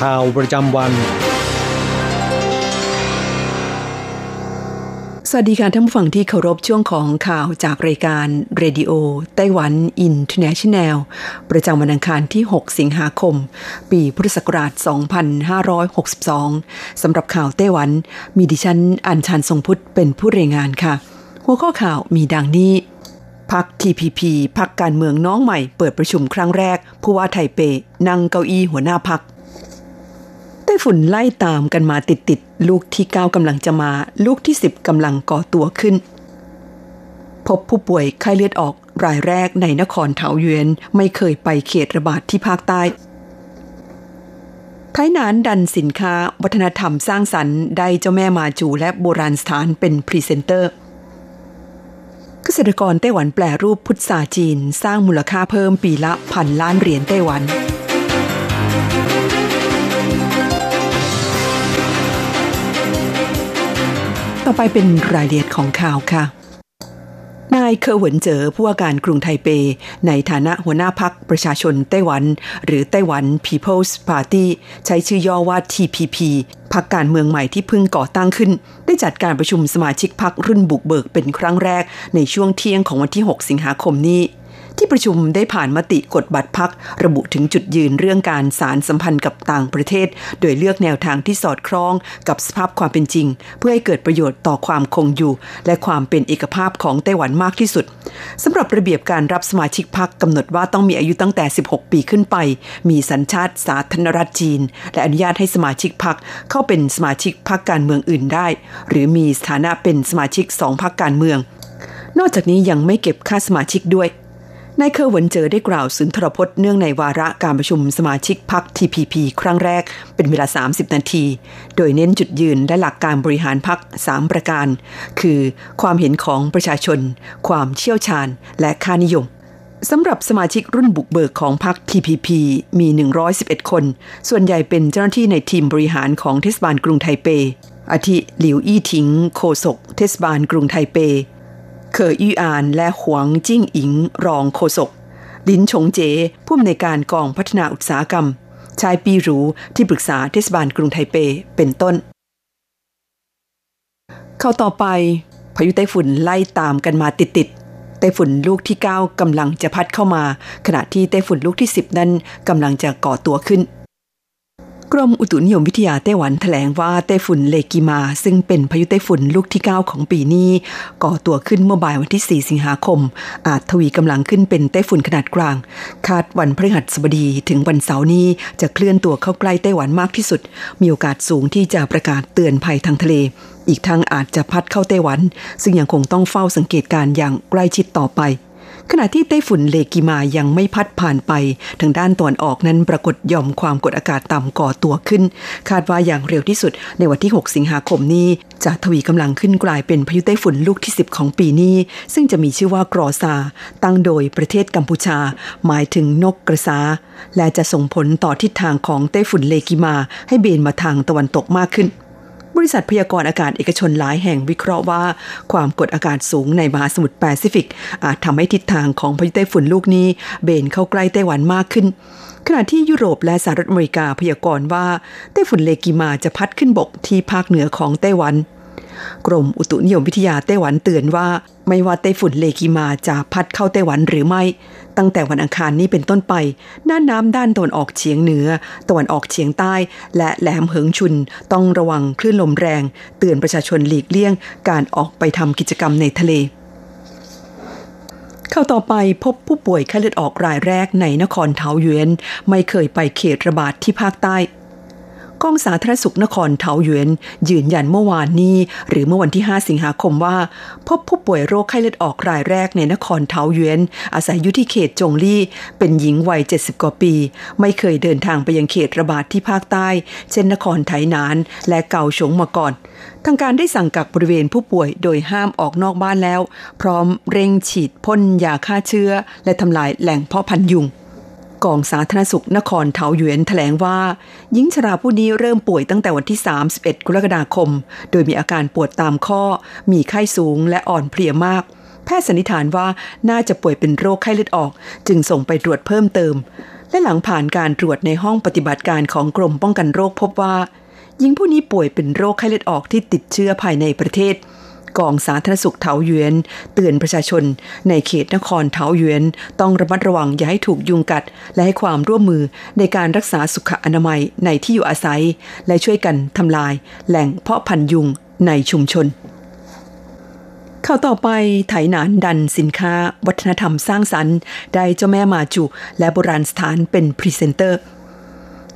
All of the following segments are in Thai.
ข่าวประจำวัน สวัสดีค่ะท่านผู้ฟังที่เคารพช่วงของข่าวจากรายการ Radio Taiwan International ประจำวันอังคารที่ 6 สิงหาคม ปีพุทธศักราช 2562 สำหรับข่าวไต้หวัน มีดิฉันอัญชันทรงพุทธเป็นผู้รายงานค่ะ หัวข้อข่าวมีดังนี้พัก TPP พักการเมืองน้องใหม่เปิดประชุมครั้งแรก ผู้ว่าไทเป นั่งเก้าอี้หัวหน้าพรรค ไต้ฝุ่นไล่ตามกันมาติดติดๆลูกที่ 9กำลังจะมา ลูกที่ 10กำลังก่อตัวขึ้น พบผู้ป่วยไข้เลือดออกรายแรกในนครเถาหยวนไม่เคยไปเขตระบาดที่ภาคใต้ไถหนานดันสินค้า วัฒนธรรมสร้างสรรค์ได้เจ้าแม่มาจู่และโบราณสถานเป็นพรีเซนเตอร์ เกษตรกรไต้หวันแปลรูปพุทราจีน สร้างมูลค่าเพิ่มปีละพันล้านเหรียญไต้หวัน ต่อไปเป็นรายละเอียดของข่าวค่ะ นายเคอร์หวนเจอผู้ว่าการกรุงไทเป ในฐานะหัวหน้าพักประชาชนไต้หวัน หรือไต้หวัน People's Party ใช้ชื่อย่อว่า TPP พักการเมืองใหม่ที่เพิ่งก่อตั้งขึ้น ได้จัดการประชุมสมาชิกพักรุ่นบุกเบิกเป็นครั้งแรกในช่วงเที่ยงของวันที่ 6 สิงหาคมนี้ ที่ประชุมได้ผ่านมติกฎบัตรพักระบุถึงจุดยืนเรื่องการสารสัมพันธ์กับต่างประเทศ โดยเลือกแนวทางที่สอดคล้องกับสภาพความเป็นจริง เพื่อให้เกิดประโยชน์ต่อความคงอยู่ และความเป็นเอกภาพของไต้หวันมากที่สุดสำหรับระเบียบการรับสมาชิกพักกำหนดว่าต้องมีอายุตั้งแต่ 16 ปีขึ้นไป มีสัญชาติสาธารณรัฐจีน และอนุญาตให้สมาชิกพักเข้าเป็นสมาชิกพักการเมืองอื่นได้ หรือมีสถานะเป็นสมาชิกสองพักการเมือง นอกจากนี้ยังไม่เก็บค่าสมาชิกด้วย นายเคอร์หวนเจอได้กล่าวสุนทรพจน์เนื่องในวาระการประชุมสมาชิกพัก TPP ครั้งแรกเป็นเวลา 30 นาที โดยเน้นจุดยืนและหลักการบริหารพัก3ประการ คือความเห็นของประชาชน ความเชี่ยวชาญ และค่านิยมสำหรับสมาชิกรุ่นบุกเบิกของพรรค TPP มี 111 คน ส่วนใหญ่เป็นเจ้าหน้าที่ในทีมบริหารของเทศบาลกรุงไทเปอาทิหลิวอี้ทิง โคศกเทศบาลกรุงไทเป เคออี้อานและหวงจิ้งอิง รองโฆษกลินชงเจ ผู้อำนวยการกองพัฒนาอุตสาหกรรม ชายปีรูที่ปรึกษาเทศบาลกรุงไทเปเป็นต้น เข้าต่อไป พายุไต้ฝุ่นไล่ตามกันมาติดๆไต้ฝุ่นลูกที่ 9กำลังจะพัดเข้ามา ขณะที่ไต้ฝุ่นลูกที่ 10 นั้นกำลังจะก่อตัวขึ้น กรมอุตุนิยมวิทยาไต้หวันแถลงว่าไต้ฝุ่นเลกิมา ซึ่งเป็นพายุไต้ฝุ่นลูกที่ 9 ของปีนี้ ก่อตัวขึ้นเมื่อบ่ายวันที่ 4 สิงหาคม อาจทวีกำลังขึ้นเป็นไต้ฝุ่นขนาดกลาง คาดวันพฤหัสบดีถึงวันเสาร์นี้จะเคลื่อนตัวเข้าใกล้ไต้หวันมากที่สุด มีโอกาสสูงที่จะประกาศเตือนภัยทางทะเล อีกทั้งอาจจะพัดเข้าไต้หวัน ซึ่งยังคงต้องเฝ้าสังเกตการ์อย่างใกล้ชิดต่อไป ขณะที่ไต้ฝุ่นเลกิมายังไม่พัดผ่านไป ทางด้านตะวันออกนั้นปรากฏย่อมความกดอากาศต่ำก่อตัวขึ้น คาดว่าอย่างเร็วที่สุดในวันที่ 6 สิงหาคมนี้จะทวีกำลังขึ้นกลายเป็นพายุไต้ฝุ่นลูกที่ 10 ของปีนี้ ซึ่งจะมีชื่อว่ากรอซา ตั้งโดยประเทศกัมพูชา หมายถึงนกกระซา และจะส่งผลต่อทิศทางของไต้ฝุ่นเลกิมา ให้เบนมาทางตะวันตกมากขึ้น บริษัทพยากรณ์อากาศเอกชนหลายแห่งวิเคราะห์ว่า ความกดอากาศสูงในมหาสมุทรแปซิฟิก อาจทำให้ทิศทางของพายุไต้ฝุ่นลูกนี้ เบนเข้าใกล้ไต้หวันมากขึ้น ขณะที่ยุโรปและสหรัฐอเมริกาพยากรณ์ว่าไต้ฝุ่นเลกิมาจะพัดขึ้นบกที่ภาคเหนือของไต้หวัน กรมอุตุนิยมวิทยาไต้หวันเตือนว่า ไม่ว่าไต้ฝุ่นเลกิมาจะพัดเข้าไต้หวันหรือไม่ ตั้งแต่วันอังคารนี้เป็นต้นไปน่านน้ำด้านตะวันออกเฉียงเหนือตะวันออกเฉียงใต้ และแหลมเหิงชุน ต้องระวังคลื่นลมแรง เตือนประชาชนหลีกเลี่ยง การออกไปทำกิจกรรมในทะเลเข้าต่อไปพบผู้ป่วยไข้เลือดออกรายแรกในนครเทาหยวนไม่เคยไปเขตระบาดที่ภาคใต้ กองสาธารณสุขนครเทาหยวน ยืนยันเมื่อวานนี้ หรือเมื่อวันที่ 5 สิงหาคมว่า พบผู้ป่วยโรคไข้เลือดออกรายแรกในนครเทาหยวน อาศัยอยู่ที่เขตจงลี่ เป็นหญิงวัย 70 กว่าปี ไม่เคยเดินทางไปยังเขตระบาดที่ภาคใต้ เช่นนครไถหนาน และเกาฉงมาก่อนทางการได้สั่งกักบริเวณผู้ป่วยโดยห้ามออกนอกบ้านแล้ว พร้อมเร่งฉีดพ่นยาฆ่าเชื้อ และทำลายแหล่งเพาะพันธุ์ยุง กองสาธารณสุขนครเทาหยวนแถลงว่า หญิงชราผู้นี้เริ่มป่วยตั้งแต่วันที่ 31 กรกฎาคม โดยมีอาการปวดตามข้อ มีไข้สูงและอ่อนเพลียมาก แพทย์สันนิษฐานว่าน่าจะป่วยเป็นโรคไข้เลือดออก จึงส่งไปตรวจเพิ่มเติม และหลังผ่านการตรวจในห้องปฏิบัติการของกรมป้องกันโรคพบว่า หญิงผู้นี้ป่วยเป็นโรคไข้เลือดออกที่ติดเชื้อภายในประเทศ กองสาธารณสุขเถาหยวนเตือนประชาชน ในเขตนครเถาหยวนต้องระมัดระวังอย่าให้ถูกยุงกัด และให้ความร่วมมือในการรักษาสุขอนามัยในที่อยู่อาศัย และช่วยกันทำลาย แหล่งเพาะพันยุงในชุมชนเข้าต่อไปไถหนานดันสินค้า วัฒนธรรมสร้างสรรค์ ได้เจ้าแม่มาจุ และโบราณสถานเป็นพรีเซนเตอร์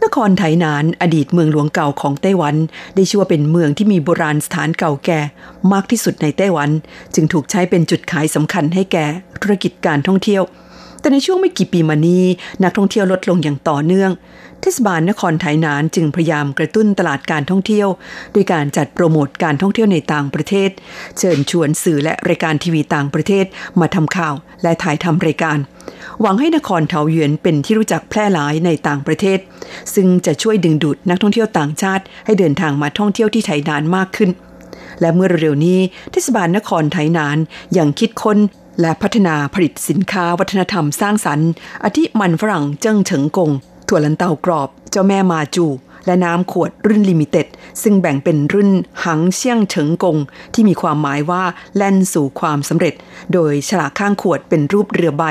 นครไถหนานอดีตเมืองหลวงเก่าของไต้หวัน ได้ชื่อว่าเป็นเมืองที่มีโบราณสถานเก่าแก่มากที่สุดในไต้หวัน จึงถูกใช้เป็นจุดขายสำคัญให้แก่ธุรกิจการท่องเที่ยว แต่ในช่วงไม่กี่ปีมานี้นักท่องเที่ยวลดลงอย่างต่อเนื่อง เทศบาลนครไถหนานจึงพยายามกระตุ้นตลาดการท่องเที่ยวด้วยการจัดโปรโมทการท่องเที่ยวในต่างประเทศ เชิญชวนสื่อและรายการทีวีต่างประเทศมาทำข่าวและถ่ายทำรายการ หวังให้นครเทาเยวนเป็นที่รู้จักแพร่หลายในต่างประเทศ ซึ่งจะช่วยดึงดูดนักท่องเที่ยวต่างชาติ ให้เดินทางมาท่องเที่ยวที่ไทยนานมากขึ้น และเมื่อเร็วนี้เทศบาลนครไทยนานยังคิดค้นและพัฒนาผลิตสินค้าวัฒนธรรมสร้างสรรค์อาทิมันฝรั่งเจิ้งเฉิงกง ถั่วลันเตากรอบ เจ้าแม่มาจู่ และน้ำขวดรุ่น limited ซึ่งแบ่งเป็นรุ่น航向成功 ที่มีความหมายว่าแล่นสู่ความสำเร็จ โดยฉลากข้างขวดเป็นรูปเรือใบ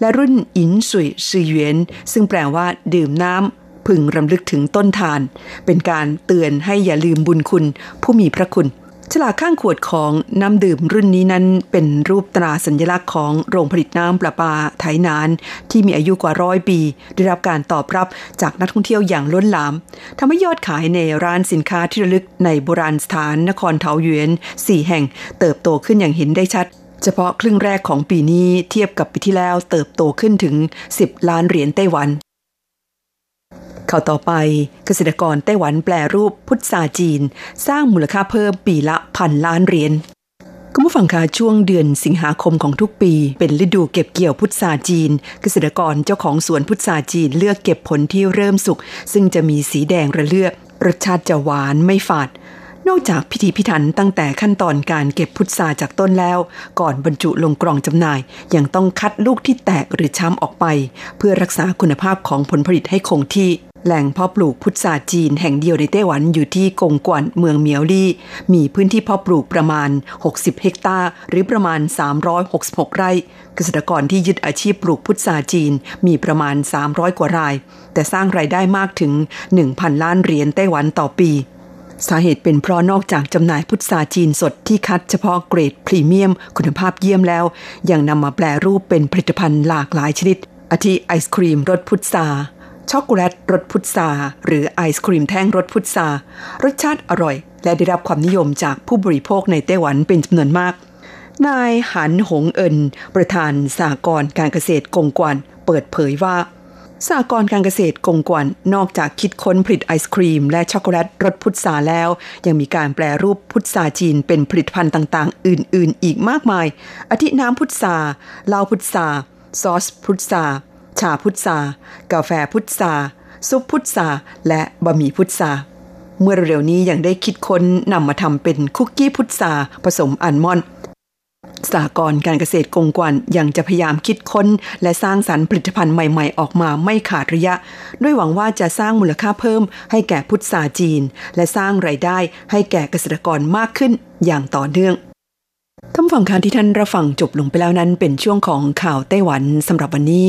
และรุ่น饮水思源ซึ่งแปลว่า ดื่มน้ำพึงรำลึกถึงต้นธาร เป็นการเตือนให้อย่าลืมบุญคุณผู้มีพระคุณ ฉลากข้างขวดของน้ำดื่มรุ่นนี้นั้นเป็นรูปตราสัญลักษณ์ของโรงผลิตน้ำประปาไถนาน ที่มีอายุกว่าร้อยปี ได้รับการตอบรับจากนักท่องเที่ยวอย่างล้นหลามทำให้ยอดขายในร้านสินค้าที่ระลึกในโบราณสถานนครเทาหยวนสี่แห่ง เติบโตขึ้นอย่างเห็นได้ชัดเฉพาะครึ่งแรกของปีนี้เทียบกับปีที่แล้วเติบโตขึ้นถึง 10 ล้านเหรียญไต้หวัน ข้าต่อไปเกษตรกรไต้หวันแปลรูปพุทธาจีน สร้างมูลค่าเพิ่มปีละพันล้านเหรียญคุณผู้ฟังคะช่วงเดือนสิงหาคมของทุกปี เป็นฤดูเก็บเกี่ยวพุทราจีน เกษตรกรเจ้าของสวนพุทราจีนเลือกเก็บผลที่เริ่มสุก ซึ่งจะมีสีแดงระเลือกรสชาติจะหวานไม่ฝาด นอกจากพิธีพิถันตั้งแต่ขั้นตอนการเก็บพุทราจากต้นแล้ว ก่อนบรรจุลงกล่องจำหน่าย ยังต้องคัดลูกที่แตกหรือช้ำออกไป เพื่อรักษาคุณภาพของผลผลิตให้คงที่ แหล่งเพาะปลูกพุทราจีนแห่งเดียวในไต้หวันอยู่ที่กงกวนเมืองเมียวลี่ มีพื้นที่เพาะปลูกประมาณ 60 เฮกตาร์หรือประมาณ 366 ไร่ เกษตรกรที่ยึดอาชีพปลูกพุทราจีนมีประมาณ 300 กว่าราย แต่สร้างไรายได้มากถึง 1,000 ล้านเหรียญไต้หวันต่อปี สาเหตุเป็นเพราะนอกจากจำหน่ายพุทราจีนสดที่คัดเฉพาะเกรดพรีเมียม คุณภาพเยี่ยมแล้ว ยังนำมาแปลรูปเป็นผลิตภัณฑ์หลากหลายชนิดอาทิไอศครีมรสพุทรา ช็อกโกแลตรสพุทราหรือไอศครีมแท่งรสพุทรารสชาติอร่อย และได้รับความนิยมจากผู้บริโภคในไต้หวันเป็นจำนวนมาก นายหันหงเอิน ประธานสากรการเกษตรกงกวนเปิดเผยว่าสากรการเกษตรกงกวนนอกจากคิดค้นผลิตไอศครีม และช็อกโกแลตรสพุทราแล้ว ยังมีการแปลรูปพุทราจีนเป็นผลิตภัณฑ์ต่างๆ อื่น ๆ อีกมากมายอาทิน้ำพุทราเหล้าพุทราซอสพุทรา ชาพุทรากาแฟพุทราซุปพุทราและบะหมี่พุทราเมื่อเร็วนี้ยังได้คิดค้นนำมาทำเป็นคุกกี้พุทราผสมอัลมอนด์สากรการเกษตรกงกวนยังจะพยายามคิดค้น และสร้างสรรค์ผลิตภัณฑ์ใหม่ ๆ ออกมาไม่ขาดระยะ ด้วยหวังว่าจะสร้างมูลค่าเพิ่มให้แก่พุทธาจีน และสร้างไรายได้ให้แก่เกษตรกรมากขึ้นอย่างต่อเนื่อง ท่านฟังการที่ท่านรับฟังจบลงไปแล้วนั้น เป็นช่วงของข่าวไต้หวันสำหรับวันนี้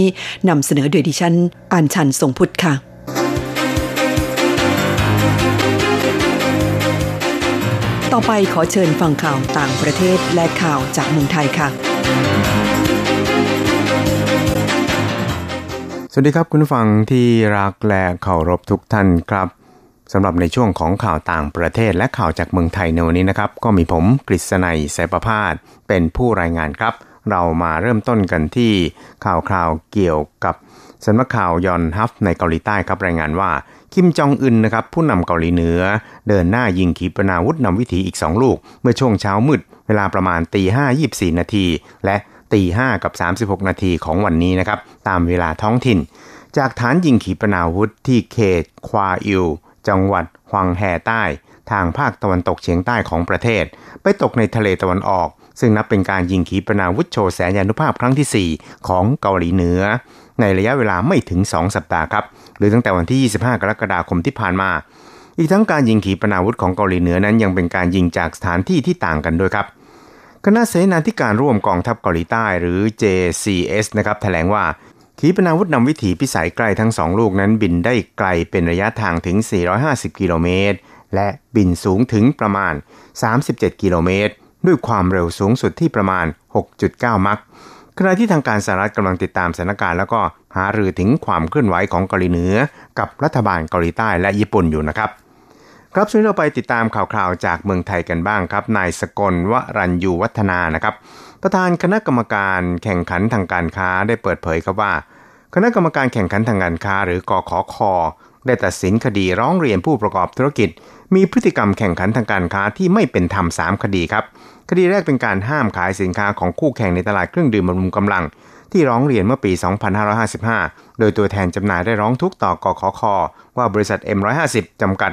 นำเสนอโดยดิฉันอ่านชันทรงพุทธค่ะ ต่อไปขอเชิญฟังข่าวต่างประเทศและข่าวจากเมืองไทยค่ะ สวัสดีครับคุณฟังที่รักและเคารพทุกท่านครับ สำหรับในช่วงของข่าวต่างประเทศและข่าวจากเมืองไทยในวันนี้นะครับ ก็มีผมกฤษณัยสายประพาสเป็นผู้รายงานครับ เรามาเริ่มต้นกันที่ข่าวคราวเกี่ยวกับสำนักข่าวยอนฮัฟในเกาหลีใต้ครับรายงานว่า คิมจองอึนนะครับผู้นำเกาหลีเหนือ เดินหน้ายิงขีปนาวุธนำวิถีอีก 2 ลูก เมื่อช่วงเช้ามืด เวลาประมาณตีห้ายีบสี่นาทีและตีห้ากับ 36 นาทีของวันนี้นะครับตามเวลาท้องถิ่น จากฐานยิงขีปนาวุธที่เขตควาอิว จังหวัดฮวังแห่ใต้ ทางภาคตะวันตกเฉียงใต้ของประเทศ ไปตกในทะเลตะวันออก ซึ่งนับเป็นการยิงขีปนาวุธโชว์แสนยานุภาพครั้งที่ 4 ของเกาหลีเหนือ ในระยะเวลาไม่ถึง 2 สัปดาห์ครับ หรือตั้งแต่วันที่ 25 กรกฎาคมที่ผ่านมา อีกทั้งการยิงขีปนาวุธของเกาหลีเหนือนั้นยังเป็นการยิงจากสถานที่ที่ต่างกันด้วยครับคณะเสนาธิการร่วมกองทัพเกาหลีใต้หรือ JCS นะครับแถลงว่า ขีปนาวุธนำวิถีพิสัยไกลทั้งสองลูกนั้นบินได้ไกลเป็นระยะทางถึง 450 กิโลเมตร และบินสูงถึงประมาณ 37 กิโลเมตร ด้วยความเร็วสูงสุดที่ประมาณ 6.9 มักขณะที่ทางการสหรัฐกำลังติดตามสถานการณ์แล้วก็หารือถึงความเคลื่อนไหวของเกาหลีเหนือ กับรัฐบาลเกาหลีใต้และญี่ปุ่นอยู่นะครับ ครับช่วยเราไปติดตามข่าวคราวจากเมืองไทยกันบ้างครับ นายสกลวรัญยูวัฒนานะครับ ประธานคณะกรรมการแข่งขันทางการค้าได้เปิดเผยครับว่า คณะกรรมการแข่งขันทางการค้า หรือกขอคอได้ตัดสินคดีร้องเรียนผู้ประกอบธุรกิจ มีพฤติกรรมแข่งขันทางการค้าที่ไม่เป็นธรรมสามคดีครับ คดีแรกเป็นการห้ามขายสินค้าของคู่แข่งในตลาดเครื่องดื่มบำรุงกำลัง ที่ร้องเรียนเมื่อปี 2555 โดยตัวแทนจำหน่ายได้ร้องทุกข์ต่อกขอคอว่าบริษัท M150 จำกัด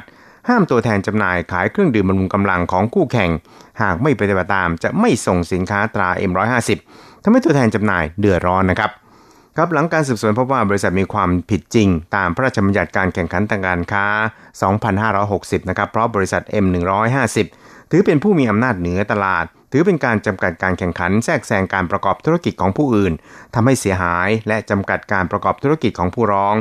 ห้ามตัวแทนจำหน่ายขายเครื่องดื่มบำรุงกำลังของคู่แข่ง หากไม่ปฏิบัติตามจะไม่ส่งสินค้าตรา M150 ทำให้ตัวแทนจำหน่ายเดือดร้อนนะครับครับหลังการสืบสวนพบว่าบริษัทมีความผิดจริง ตามพระราชบัญญัติการแข่งขันทางการค้า 2560 นะครับ เพราะบริษัท M150 ถือเป็นผู้มีอำนาจเหนือตลาด ถือเป็นการจำกัดการแข่งขันแทรกแซงการประกอบธุรกิจของผู้อื่นทำให้เสียหายและจำกัดการประกอบธุรกิจของผู้ร้อง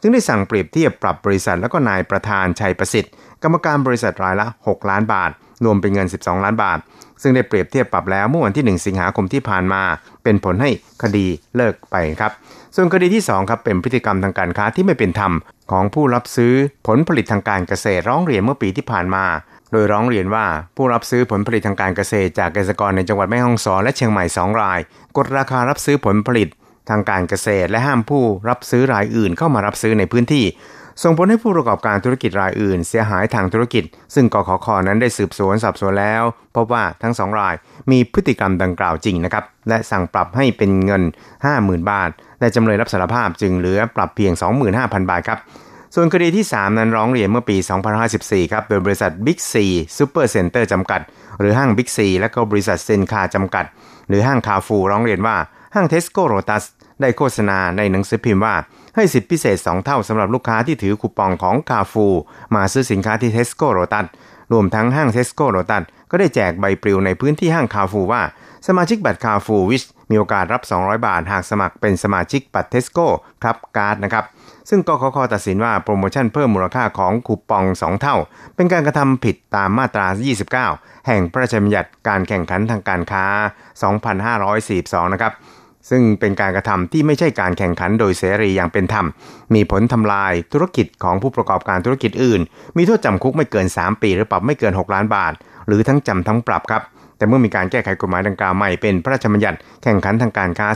จึงได้สั่งเปรียบเทียบปรับบริษัทและก็นายประธานชัยประสิทธิ์ กรรมการบริษัทรายละ 6 ล้านบาท รวมเป็นเงิน 12 ล้านบาท ซึ่งได้เปรียบเทียบปรับแล้วเมื่อวันที่ 1 สิงหาคมที่ผ่านมา เป็นผลให้คดีเลิกไปครับ ส่วนคดีที่2ครับเป็นพฤติกรรมทางการค้าที่ไม่เป็นธรรม ของผู้รับซื้อผลผลิตทางการเกษตรร้องเรียนเมื่อปีที่ผ่านมาโดยร้องเรียนว่าผู้รับซื้อผลผลิตทางการเกษตร จากเกษตรกรในจังหวัดแม่ฮ่องสอนและเชียงใหม่ 2 ราย กดราคารับซื้อผลผลิตทางการเกษตร และห้ามผู้รับซื้อรายอื่นเข้ามารับซื้อในพื้นที่ ส่งผลให้ผู้ประกอบการธุรกิจรายอื่น เสียหายทางธุรกิจ ซึ่งกขคนั้นได้สืบสวนสอบสวนแล้วพบว่าทั้งสองรายมีพฤติกรรมดังกล่าวจริงนะครับและสั่งปรับให้เป็นเงิน 50,000 บาทแต่จำเลยรับสารภาพจึงเหลือปรับเพียง 25,000 บาทครับส่วนคดีที่ 3 นั้นร้องเรียนเมื่อปี2554 ครับ โดยบริษัท Big C Super Center จำกัด หรือห้าง Big C และก็บริษัทเซนคาจำกัด หรือห้างคาฟูร้องเรียนว่าห้าง Tesco Rotus ได้โฆษณาในหนังสือพิมพ์ว่า ให้สิทธิพิเศษ 2 เท่าสำหรับลูกค้าที่ถือคูปองของคาฟูมาซื้อสินค้าที่ Tesco Lotus รวมทั้งห้าง Tesco Lotus ก็ได้แจกใบปลิวในพื้นที่ห้างคาฟูว่า สมาชิกบัตร Carrefour Wish มีโอกาสรับ 200 บาท หากสมัครเป็นสมาชิกบัตร Tesco Club Card นะครับ ซึ่งกขคตัดสินว่าโปรโมชั่นเพิ่มมูลค่าของคูปอง 2 เท่า เป็นการกระทำผิดตามมาตรา 29 แห่งพระราชบัญญัติการแข่งขันทางการค้า 2542 นะครับ ซึ่งเป็นการกระทำที่ไม่ใช่การแข่งขันโดยเสรีอย่างเป็นธรรม มีผลทำลายธุรกิจของผู้ประกอบการธุรกิจอื่น มีโทษจำคุกไม่เกิน 3 ปี หรือปรับไม่เกิน 6 ล้านบาท หรือทั้งจำทั้งปรับครับ แต่เมื่อมีการแก้ไขกฎหมายดังกล่าวใหม่เป็นพระราชบัญญัติแข่งขันทางการค้า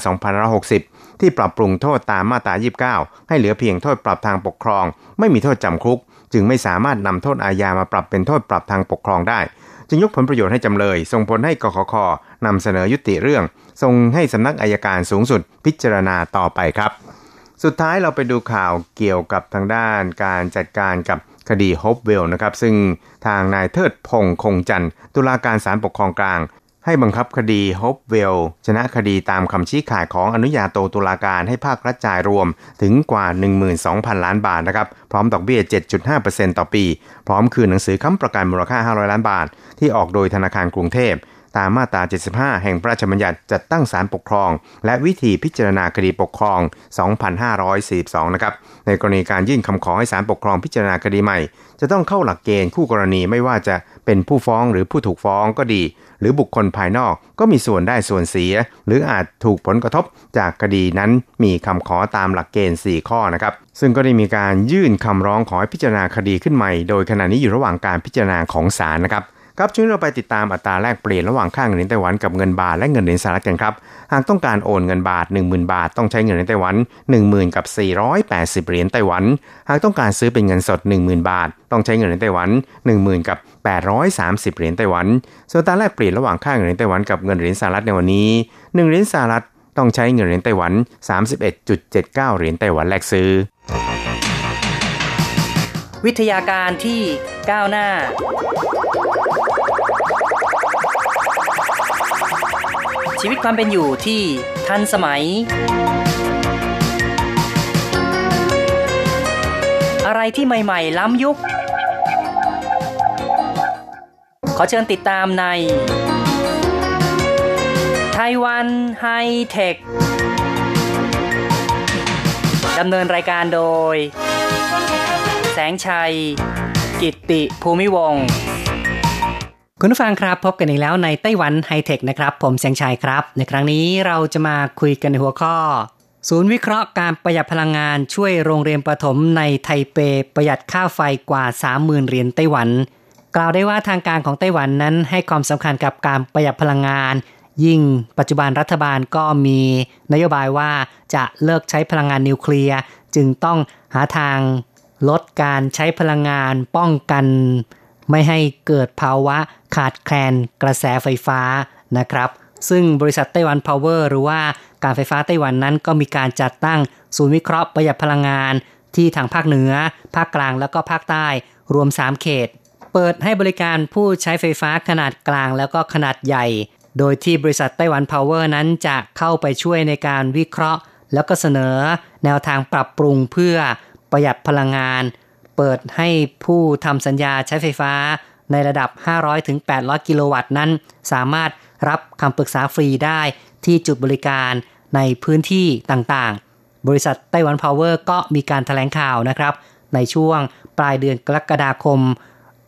2560 ที่ปรับปรุงโทษตามมาตรา 29 ให้เหลือเพียงโทษปรับทางปกครอง ไม่มีโทษจำคุก จึงไม่สามารถนำโทษอาญามาปรับเป็นโทษปรับทางปกครองได้ จึงยกผลประโยชน์ให้จำเลย ส่งผลให้กขคนำเสนอยุติเรื่อง ส่งให้สำนักอัยการสูงสุดพิจารณาต่อไปครับ สุดท้ายเราไปดูข่าวเกี่ยวกับทางด้านการจัดการกับคดี Hopewell นะครับ ซึ่งทางนายเทิดพงษ์คงจันทร์ตุลาการศาลปกครองกลาง ให้บังคับคดี Hopewell ชนะคดีตามคำชี้ขาดของอนุญาโตตุลาการให้ภาครัฐจ่ายรวมถึงกว่า 12,000 ล้านบาทนะครับ พร้อมดอกเบี้ย 7.5%ต่อปี พร้อมคืนหนังสือค้ำประกันมูลค่า 500 ล้านบาท ที่ออกโดยธนาคารกรุงเทพ ตามมาตรา 75 แห่งพระราชบัญญัติจัดตั้งศาลปกครอง และวิธีพิจารณาคดีปกครอง 2542 นะครับ ในกรณีการยื่นคำขอให้ศาลปกครองพิจารณาคดีใหม่ จะต้องเข้าหลักเกณฑ์คู่กรณีไม่ว่าจะเป็นผู้ฟ้องหรือผู้ถูกฟ้องก็ดี หรือบุคคลภายนอกก็มีส่วนได้ส่วนเสีย หรืออาจถูกผลกระทบจากคดีนั้นมีคำขอตามหลักเกณฑ์ 4 ข้อนะครับซึ่งก็ได้มีการยื่นคำร้องขอให้พิจารณาคดีขึ้นใหม่ โดยขณะนี้อยู่ระหว่างการพิจารณาของศาลนะครับ ครับช่วยเราไปติดตามอัตราแลกเปลี่ยนระหว่างค่าเงินเหรียญไต้หวันกับเงินบาทและเงินเหรียญสหรัฐกันครับ หากต้องการโอนเงินบาท 10,000 บาท ต้องใช้เงินเหรียญไต้หวัน 10,000กับ480 เหรียญไต้หวัน หากต้องการซื้อเป็นเงินสด 10,000 บาท ต้องใช้เงินเหรียญไต้หวัน 10,000กับ830 เหรียญไต้หวัน ส่วนอัตราแลกเปลี่ยนระหว่างค่าเงินเหรียญไต้หวันกับเงินเหรียญสหรัฐในวันนี้ 1 เหรียญสหรัฐต้องใช้เงินเหรียญไต้หวัน 31.79 เหรียญไต้หวันแลกซื้อ วิทยาการที่ก้าวหน้า ชีวิตความเป็นอยู่ที่ทันสมัย อะไรที่ใหม่ ๆ ล้ำยุค ขอเชิญติดตามในไต้หวันไฮเทคดำเนินรายการโดย แสงชัย กิตติภูมิวงศ์ คุณผู้ฟังครับพบกันอีกแล้วในไต้หวันไฮเทคนะครับ ผมแสงชัยครับ ในครั้งนี้เราจะมาคุยกันในหัวข้อ ศูนย์วิเคราะห์การประหยัดพลังงานช่วยโรงเรียนประถมในไทเปประหยัดค่าไฟกว่า 30,000เหรียญไต้หวัน กล่าวได้ว่าทางการของไต้หวันนั้นให้ความสำคัญกับการประหยัดพลังงาน ยิ่งปัจจุบันรัฐบาลก็มีนโยบายว่าจะเลิกใช้พลังงานนิวเคลียร์จึงต้องหาทางลดการใช้พลังงานป้องกัน ไม่ให้เกิดภาวะขาดแคลนกระแสไฟฟ้านะครับ ซึ่งบริษัทไต้หวันพาวเวอร์หรือว่าการไฟฟ้าไต้หวันนั้นก็มีการจัดตั้งศูนย์วิเคราะห์ประหยัดพลังงาน ที่ทางภาคเหนือ ภาคกลางแล้วก็ภาคใต้รวม 3 เขต เปิดให้บริการผู้ใช้ไฟฟ้าขนาดกลางแล้วก็ขนาดใหญ่ โดยที่บริษัท Taiwan Power นั้นจะเข้าไปช่วยในการวิเคราะห์ แล้วก็เสนอ แนวทางปรับปรุงเพื่อประหยัดพลังงาน เปิดให้ผู้ทำสัญญาใช้ไฟฟ้าในระดับ 500-800 กิโลวัตต์นั้น สามารถรับคำปรึกษาฟรีได้ที่จุดบริการในพื้นที่ต่างๆ บริษัทไต้หวันพาวเวอร์ก็มีการถแถลงข่าวนะครับ ในช่วงปลายเดือนกรกฎาคม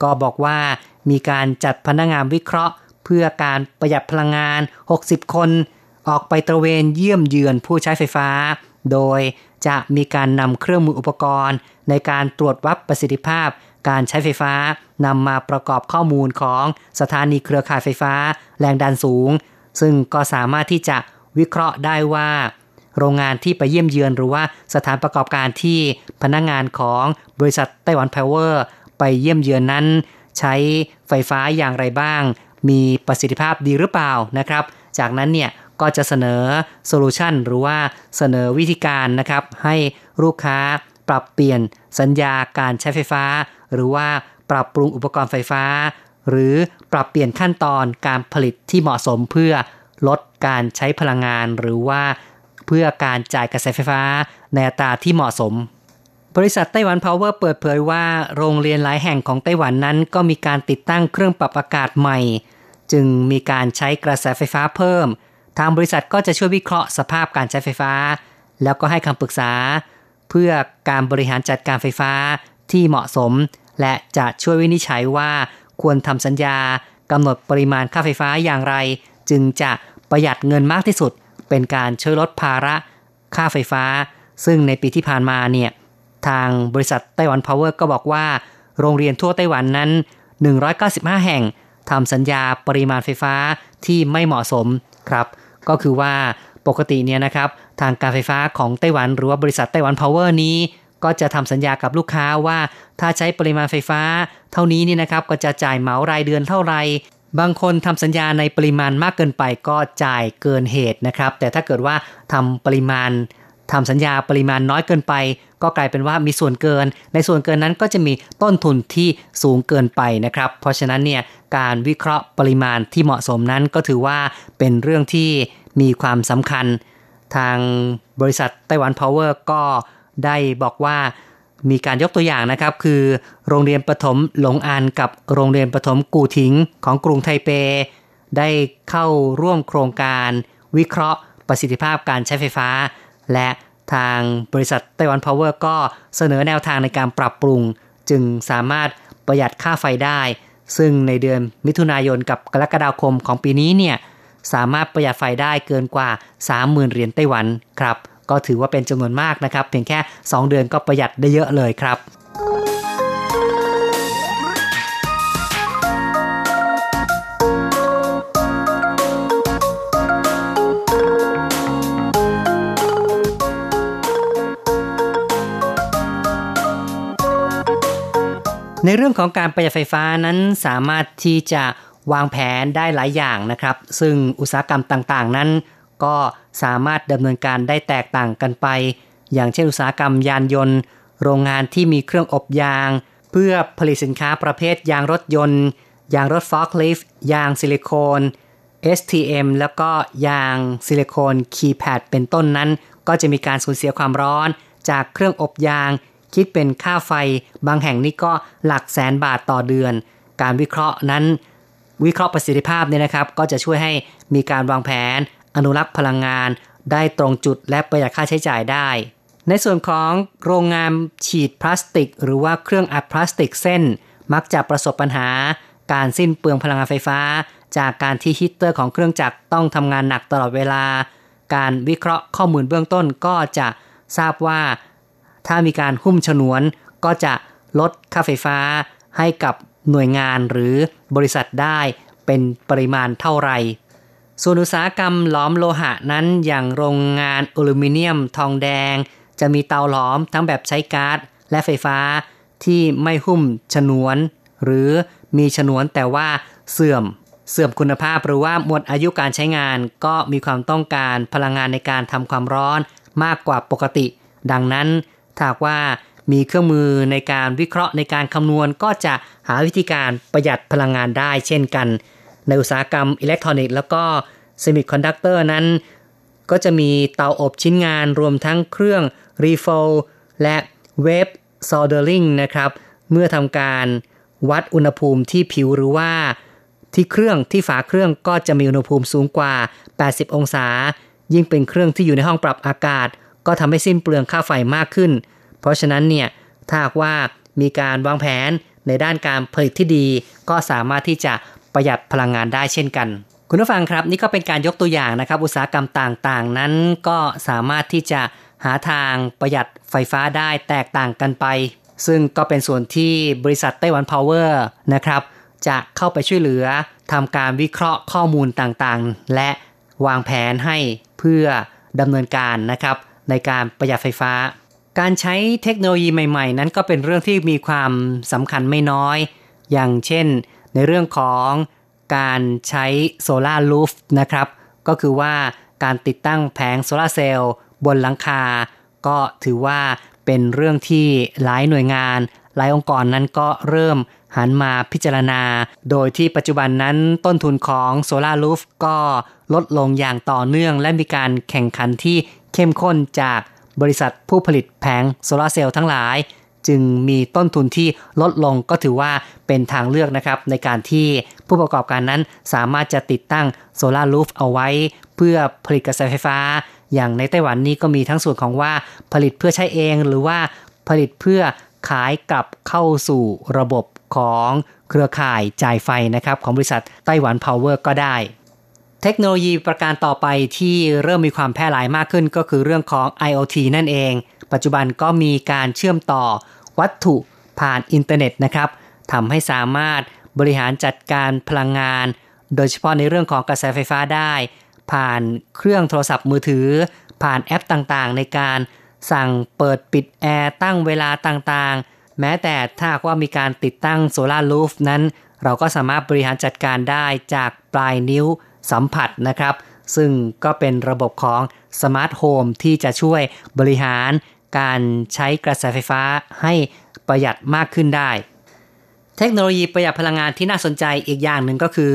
ก็บอกว่ามีการจัดพนักงานวิเคราะห์ เพื่อการประหยัดพลังงาน 60 คน ออกไปตระเวนเยี่ยมเยือนผู้ใช้ไฟฟ้า โดยจะมีการนำเครื่องมืออุปกรณ์ ในการตรวจวัดประสิทธิภาพ การใช้ไฟฟ้านำมาประกอบข้อมูลของสถานีเครือข่ายไฟฟ้า แรงดันสูง ซึ่งก็สามารถที่จะวิเคราะห์ได้ว่า โรงงานที่ไปเยี่ยมเยือนหรือว่าสถานประกอบการที่พนักงานของบริษัทไต้หวันพาวเวอร์ไปเยี่ยมเยือนนั้น ใช้ไฟฟ้าอย่างไรบ้าง มีประสิทธิภาพดีหรือเปล่านะครับ จากนั้นเนี่ยก็จะเสนอ solution หรือว่าเสนอวิธีการนะครับ ให้ลูกค้า ปรับเปลี่ยนสัญญาการใช้ไฟฟ้า หรือว่าปรับปรุงอุปกรณ์ไฟฟ้า หรือปรับเปลี่ยนขั้นตอนการผลิตที่เหมาะสมเพื่อลดการใช้พลังงาน หรือว่าเพื่อการจ่ายกระแสไฟฟ้าในอัตราที่เหมาะสม บริษัทไต้หวันพาวเวอร์เปิดเผยว่าโรงเรียนหลายแห่งของไต้หวันนั้น ก็มีการติดตั้งเครื่องปรับอากาศใหม่ จึงมีการใช้กระแสไฟฟ้าเพิ่ม ทางบริษัทก็จะช่วยวิเคราะห์สภาพการใช้ไฟฟ้า แล้วก็ให้คำปรึกษา เพื่อการบริหารจัดการไฟฟ้าที่เหมาะสม และจะช่วยวินิจฉัยว่าควรทำสัญญากำหนดปริมาณค่าไฟฟ้าอย่างไร จึงจะประหยัดเงินมากที่สุด เป็นการช่วยลดภาระค่าไฟฟ้า ซึ่งในปีที่ผ่านมาเนี่ยทางบริษัทไต้หวันพาวเวอร์ก็บอกว่า โรงเรียนทั่วไต้หวันนั้น 195 แห่งทำสัญญาปริมาณไฟฟ้าที่ไม่เหมาะสมครับ ก็คือว่า ปกติเนี่ยนะครับทางการไฟฟ้าของไต้หวัน หรือว่าบริษัทไต้หวันพาวเวอร์นี้ ก็จะทำสัญญากับลูกค้าว่า ถ้าใช้ปริมาณไฟฟ้า เท่านี้นี่นะครับก็จะจ่ายเหมารายเดือนเท่าไรบางคนทำสัญญาในปริมาณมากเกินไปก็จ่ายเกินเหตุนะครับ แต่ถ้าเกิดว่าทำปริมาณทำสัญญาปริมาณน้อยเกินไป ก็กลายเป็นว่ามีส่วนเกิน ในส่วนเกินนั้นก็จะมีต้นทุนที่สูงเกินไปนะครับ เพราะฉะนั้นเนี่ยการวิเคราะห์ปริมาณที่เหมาะสมนั้นก็ถือว่าเป็นเรื่องที่ มีความสำคัญ ทางบริษัทไต้หวันพาวเวอร์ก็ได้บอกว่ามีการยกตัวอย่างนะครับ คือโรงเรียนประถมหลงอานกับโรงเรียนประถมกูถิงของกรุงไทเป ได้เข้าร่วมโครงการวิเคราะห์ประสิทธิภาพการใช้ไฟฟ้า และทางบริษัทไต้หวันพาวเวอร์ก็เสนอแนวทางในการปรับปรุง จึงสามารถประหยัดค่าไฟได้ ซึ่งในเดือนมิถุนายนกับกรกฎาคมของปีนี้เนี่ย สามารถประหยัดไฟได้เกินกว่า 30,000 เหรียญไต้หวันครับ ก็ถือว่าเป็นจำนวนมากนะครับ เพียงแค่ 2 เดือนก็ประหยัดได้เยอะเลยครับในเรื่องของการประหยัดไฟฟ้านั้นสามารถที่จะ วางแผนได้หลายอย่างนะครับ ซึ่งอุตสาหกรรมต่างๆ นั้น ก็สามารถดำเนินการได้แตกต่างกันไป อย่างเช่นอุตสาหกรรมยานยนต์ โรงงานที่มีเครื่องอบยาง เพื่อผลิตสินค้าประเภทยางรถยนต์ ยางรถฟอกลิฟต์ยางซิลิโคน STM แล้วก็ยางซิลิโคนคีย์แพดเป็นต้นนั้น ก็จะมีการสูญเสียความร้อน จากเครื่องอบยาง คิดเป็นค่าไฟ บางแห่งนี่ก็หลักแสนบาทต่อเดือน การวิเคราะห์นั้น วิเคราะห์ประสิทธิภาพเนี่ยนะครับ ก็จะช่วยให้มีการวางแผน อนุรักษ์พลังงาน ได้ตรงจุดและประหยัดค่าใช้จ่ายได้ ในส่วนของโรงงานฉีดพลาสติก หรือว่าเครื่องอัดพลาสติกเส้น มักจะประสบปัญหา การสิ้นเปลืองพลังงานไฟฟ้า จากการที่ฮีตเตอร์ของเครื่องจักรต้องทำงานหนักตลอดเวลา การวิเคราะห์ข้อมูลเบื้องต้นก็จะทราบว่า ถ้ามีการหุ้มฉนวนก็จะลดค่าไฟฟ้าให้กับ หน่วยงานหรือบริษัทได้เป็นปริมาณเท่าไหร่ ส่วนอุตสาหกรรมหลอมโลหะนั้นอย่างโรงงานอลูมิเนียมทองแดง จะมีเตาหลอมทั้งแบบใช้ก๊าซและไฟฟ้าที่ไม่หุ้มฉนวน หรือมีฉนวนแต่ว่าเสื่อม เสื่อมคุณภาพหรือว่าหมดอายุการใช้งานก็มีความต้องการพลังงานในการทำความร้อนมากกว่าปกติ ดังนั้นถ้าว่า มีเครื่องมือในการวิเคราะห์ในการคำนวณก็จะหาวิธีการประหยัดพลังงานได้เช่นกัน ในอุตสาหกรรมอิเล็กทรอนิกส์แล้วก็เซมิคอนดักเตอร์นั้น ก็จะมีเตาอบชิ้นงานรวมทั้งเครื่อง reflow และ wave soldering นะครับ เมื่อทำการวัดอุณหภูมิที่ผิวหรือว่า ที่เครื่องที่ฝาเครื่องก็จะมีอุณหภูมิสูงกว่า 80 องศา ยิ่งเป็นเครื่องที่อยู่ในห้องปรับอากาศ ก็ทำให้สิ้นเปลืองค่าไฟมากขึ้น เพราะฉะนั้นเนี่ยถ้าว่ามีการวางแผนในด้านการผลิตที่ดี ก็สามารถที่จะประหยัดพลังงานได้เช่นกัน คุณผู้ฟังครับ นี่ก็เป็นการยกตัวอย่างนะครับ อุตสาหกรรมต่างๆ นั้นก็สามารถที่จะหาทางประหยัดไฟฟ้าได้แตกต่างกันไป ซึ่งก็เป็นส่วนที่บริษัทไต้หวันพาวเวอร์นะครับจะเข้าไปช่วยเหลือทำการวิเคราะห์ข้อมูลต่างๆ และวางแผนให้เพื่อดำเนินการนะครับในการประหยัดไฟฟ้า การใช้เทคโนโลยีใหม่ ๆ นั้นก็เป็นเรื่องที่มีความสำคัญไม่น้อย อย่างเช่น ในเรื่องของการใช้ solar roofนะครับ ก็คือว่าการติดตั้งแผงโซลาเซลล์บนหลังคา ก็ถือว่าเป็นเรื่องที่หลายหน่วยงาน หลายองค์กรนั้นก็เริ่มหันมาพิจารณา โดยที่ปัจจุบันนั้นต้นทุนของโซลารูฟก็ลดลงอย่างต่อเนื่อง และมีการแข่งขันที่เข้มข้นจาก บริษัทผู้ผลิตแผงโซลาเซลล์ทั้งหลาย จึงมีต้นทุนที่ลดลงก็ถือว่าเป็นทางเลือกนะครับ ในการที่ผู้ประกอบการนั้นสามารถจะติดตั้งโซลารูฟเอาไว้ เพื่อผลิตกระแสไฟฟ้า อย่างในไต้หวันนี้ก็มีทั้งส่วนของว่าผลิตเพื่อใช้เองหรือว่าผลิตเพื่อขายกลับเข้าสู่ระบบของเครือข่ายจ่ายไฟนะครับของบริษัทไต้หวันพาวเวอร์ก็ได้ เทคโนโลยีประการต่อไปที่เริ่มมีความแพร่หลายมากขึ้นก็คือเรื่องของ IoT นั่นเอง ปัจจุบันก็มีการเชื่อมต่อวัตถุผ่านอินเทอร์เน็ตนะครับทำให้สามารถบริหารจัดการพลังงาน โดยเฉพาะในเรื่องของกระแสไฟฟ้าได้ ผ่านเครื่องโทรศัพท์มือถือ ผ่านแอปต่างๆ ในการสั่งเปิดปิดแอร์ตั้งเวลาต่างๆ แม้แต่ถ้าว่ามีการติดตั้ง solar roof นั้น เราก็สามารถบริหารจัดการได้จากปลายนิ้ว สัมผัสนะครับ ซึ่งก็เป็นระบบของ smart home ที่จะช่วยบริหารการใช้กระแสไฟฟ้าให้ประหยัดมากขึ้นได้ เทคโนโลยีประหยัดพลังงานที่น่าสนใจอีกอย่างหนึ่งก็คือ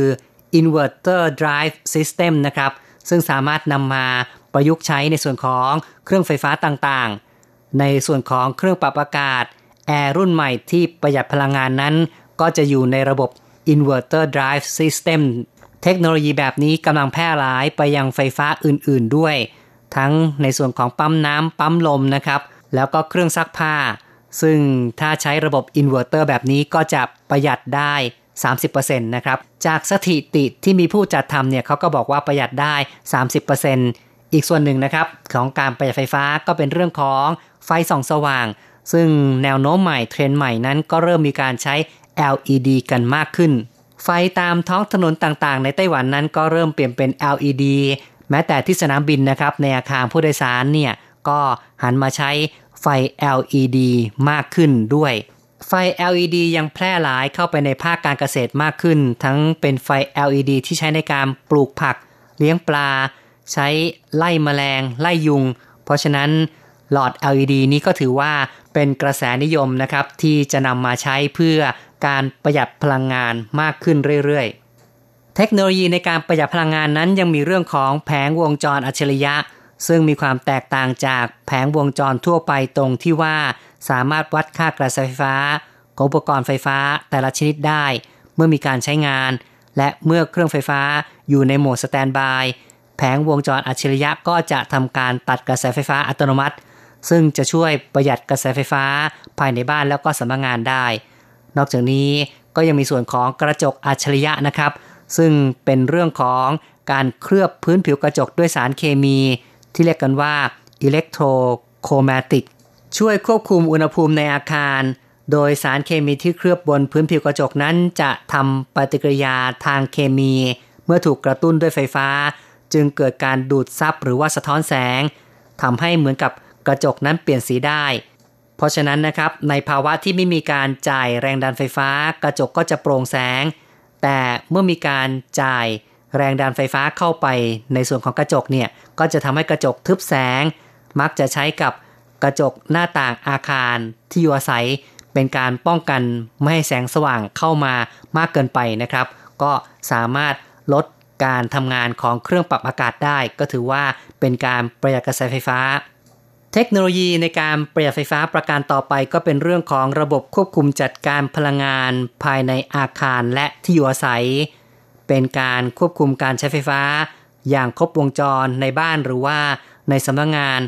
inverter drive system นะครับ ซึ่งสามารถนำมาประยุกต์ใช้ในส่วนของเครื่องไฟฟ้าต่างๆ ในส่วนของเครื่องปรับอากาศ แอร์รุ่นใหม่ที่ประหยัดพลังงานนั้น ก็จะอยู่ในระบบ inverter drive system เทคโนโลยีแบบนี้กำลังแพร่หลายไปยังไฟฟ้าอื่นๆด้วย ทั้งในส่วนของปั๊มน้ำปั๊มลมนะครับ แล้วก็เครื่องซักผ้า ซึ่งถ้าใช้ระบบอินเวอร์เตอร์แบบนี้ก็จะประหยัดได้ 30%นะครับ จากสถิติที่มีผู้จัดทำเนี่ยเขาก็บอกว่าประหยัดได้ 30%อีกส่วนหนึ่งนะครับของการประหยัดไฟฟ้าก็เป็นเรื่องของไฟส่องสว่าง ซึ่งแนวโน้มใหม่เทรนด์ใหม่นั้นก็เริ่มมีการใช้ LED กันมากขึ้น ไฟตามท้องถนนต่างๆ ในไต้หวันนั้นก็เริ่มเปลี่ยนเป็น LED แม้แต่ที่สนามบินนะครับในอาคารผู้โดยสารเนี่ยก็หันมาใช้ไฟ LED มากขึ้นด้วย ไฟ LED ยังแพร่หลายเข้าไปในภาคการเกษตรมากขึ้น ทั้งเป็นไฟ LED ที่ใช้ในการปลูกผัก เลี้ยงปลา ใช้ไล่แมลง ไล่ยุง เพราะฉะนั้นหลอด LED นี้ก็ถือว่าเป็นกระแสนิยมนะครับที่จะนำมาใช้เพื่อ การประหยัดพลังงานมากขึ้นเรื่อยๆ เทคโนโลยีในการประหยัดพลังงานนั้นยังมีเรื่องของแผงวงจรอัจฉริยะ ซึ่งมีความแตกต่างจากแผงวงจรทั่วไปตรงที่ว่า สามารถวัดค่ากระแสไฟฟ้า ของอุปกรณ์ไฟฟ้าแต่ละชนิดได้ เมื่อมีการใช้งาน และเมื่อเครื่องไฟฟ้าอยู่ในโหมดสแตนบายแผงวงจรอัจฉริยะก็จะทำการตัดกระแสไฟฟ้าอัตโนมัติ ซึ่งจะช่วยประหยัดกระแสไฟฟ้าภายในบ้านแล้วก็สำนักงานได้ นอกจากนี้ก็ยังมีส่วนของกระจกอัจฉริยะนะครับ ซึ่งเป็นเรื่องของการเคลือบพื้นผิวกระจกด้วยสารเคมี ที่เรียกกันว่าอิเล็กโทรโครมาติกช่วยควบคุมอุณหภูมิในอาคาร โดยสารเคมีที่เคลือบบนพื้นผิวกระจกนั้น จะทำปฏิกิริยาทางเคมี เมื่อถูกกระตุ้นด้วยไฟฟ้า จึงเกิดการดูดซับหรือว่าสะท้อนแสงทำให้เหมือนกับกระจกนั้นเปลี่ยนสีได้ เพราะฉะนั้นนะครับในภาวะที่ไม่มีการจ่ายแรงดันไฟฟ้า กระจกก็จะโปร่งแสง แต่เมื่อมีการจ่ายแรงดันไฟฟ้าเข้าไปในส่วนของกระจกเนี่ยก็จะทำให้กระจกทึบแสง มักจะใช้กับกระจกหน้าต่างอาคารที่อยู่อาศัย เป็นการป้องกันไม่ให้แสงสว่างเข้ามามากเกินไปนะครับ ก็สามารถลดการทำงานของเครื่องปรับอากาศได้ ก็ถือว่าเป็นการประหยัดกระแสไฟฟ้า เทคโนโลยีในการประหยัดไฟฟ้าประการต่อไปก็เป็นเรื่องของระบบควบคุมจัดการพลังงานภายในอาคารและที่อยู่อาศัย เป็นการควบคุมการใช้ไฟฟ้า อย่างครบวงจรในบ้านหรือว่าในสำนักงงาน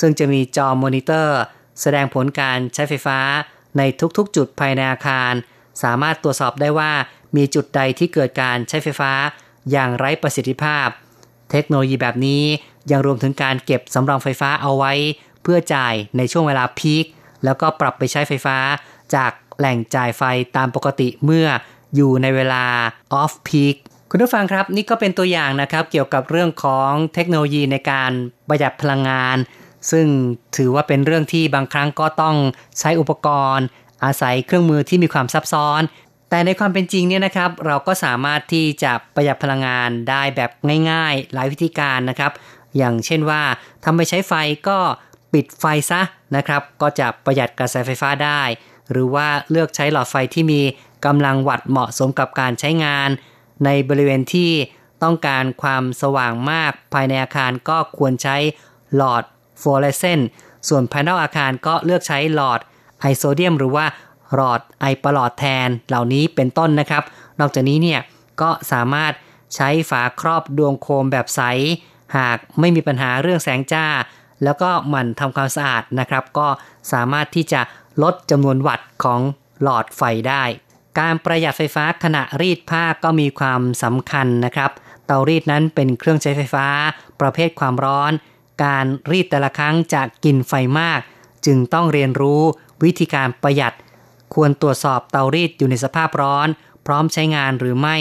ซึ่งจะมีจอมอนิเตอร์ แสดงผลการใช้ไฟฟ้าในทุกๆ จุดภายในอาคาร สามารถตรวจสอบได้ว่ามีจุดใดที่เกิดการใช้ไฟฟ้า อย่างไร้ประสิทธิภาพ เทคโนโลยีแบบนี้ยังรวมถึงการเก็บสำรองไฟฟ้าเอาไว้ เพื่อจ่ายในช่วงเวลาพีคแล้วก็ปรับไปใช้ไฟฟ้า จากแหล่งจ่ายไฟตามปกติเมื่ออยู่ในเวลา off peak คุณผู้ฟังครับนี่ก็เป็นตัวอย่างนะครับเกี่ยวกับเรื่องของเทคโนโลยีในการประหยัดพลังงาน ซึ่งถือว่าเป็นเรื่องที่บางครั้งก็ต้องใช้อุปกรณ์ อาศัยเครื่องมือที่มีความซับซ้อน แต่ในความเป็นจริงเนี่ยนะครับ เราก็สามารถที่จะประหยัดพลังงานได้แบบง่าย ๆ หลายวิธีการนะครับ อย่างเช่นว่าทำไปใช้ไฟก็ ปิดไฟซะนะครับ ก็จะประหยัดกระแสไฟฟ้าได้ หรือว่าเลือกใช้หลอดไฟที่มีกำลังวัตต์เหมาะสมกับการใช้งาน ในบริเวณที่ต้องการความสว่างมากภายในอาคารก็ควรใช้หลอดฟลูออเรสเซนต์ส่วนภายนอกอาคารก็เลือกใช้หลอดไอโซเดียม หรือว่าหลอดไอประหลอดแทนเหล่านี้เป็นต้นนะครับ นอกจากนี้เนี่ยก็สามารถใช้ฝาครอบดวงโคมแบบใส หากไม่มีปัญหาเรื่องแสงจ้า แล้วก็หมั่นทำความสะอาดนะครับ ก็สามารถที่จะลดจำนวนวัตต์ของหลอดไฟได้ การประหยัดไฟฟ้าขณะรีดผ้าก็มีความสำคัญนะครับ เตารีดนั้นเป็นเครื่องใช้ไฟฟ้า ประเภทความร้อน การรีดแต่ละครั้งจะกินไฟมาก จึงต้องเรียนรู้วิธีการประหยัด ควรตรวจสอบเตารีดอยู่ในสภาพร้อน พร้อมใช้งานหรือไม่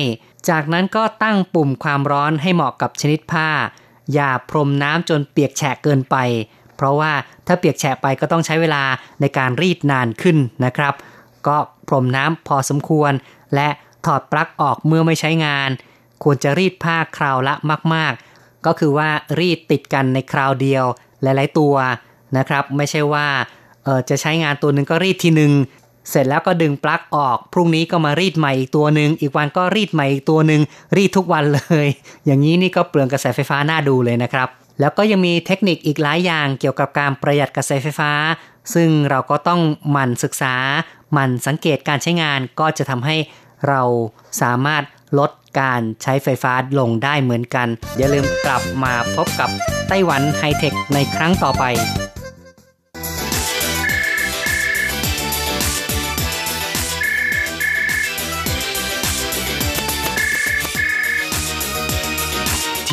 จากนั้นก็ตั้งปุ่มความร้อนให้เหมาะกับชนิดผ้า อย่าพรมน้ำจนเปียกแฉะเกินไป เพราะว่าถ้าเปียกแฉะไปก็ต้องใช้เวลาในการรีดนานขึ้นนะครับ ก็พรมน้ำพอสมควร และถอดปลั๊กออกเมื่อไม่ใช้งาน ควรจะรีดผ้าคราวละมาก ๆ ก็คือว่ารีดติดกันในคราวเดียวหลาย ๆ ตัวนะครับ ไม่ใช่ว่าจะใช้งานตัวหนึ่งก็รีดทีหนึ่ง เสร็จแล้วก็ดึงปลั๊กออก พรุ่งนี้ก็มารีดใหม่อีกตัวหนึ่งอีกวันก็รีดใหม่อีกตัวหนึ่งรีดทุกวันเลย อย่างนี้นี่ก็เปลืองกระแสไฟฟ้าน่าดูเลยนะครับ แล้วก็ยังมีเทคนิคอีกหลายอย่างเกี่ยวกับการประหยัดกระแสไฟฟ้า ซึ่งเราก็ต้องหมั่นศึกษาหมั่นสังเกตการใช้งานก็จะทำให้เราสามารถลดการใช้ไฟฟ้าลงได้เหมือนกัน อย่าลืมกลับมาพบกับไต้หวันไฮเทคในครั้งต่อไป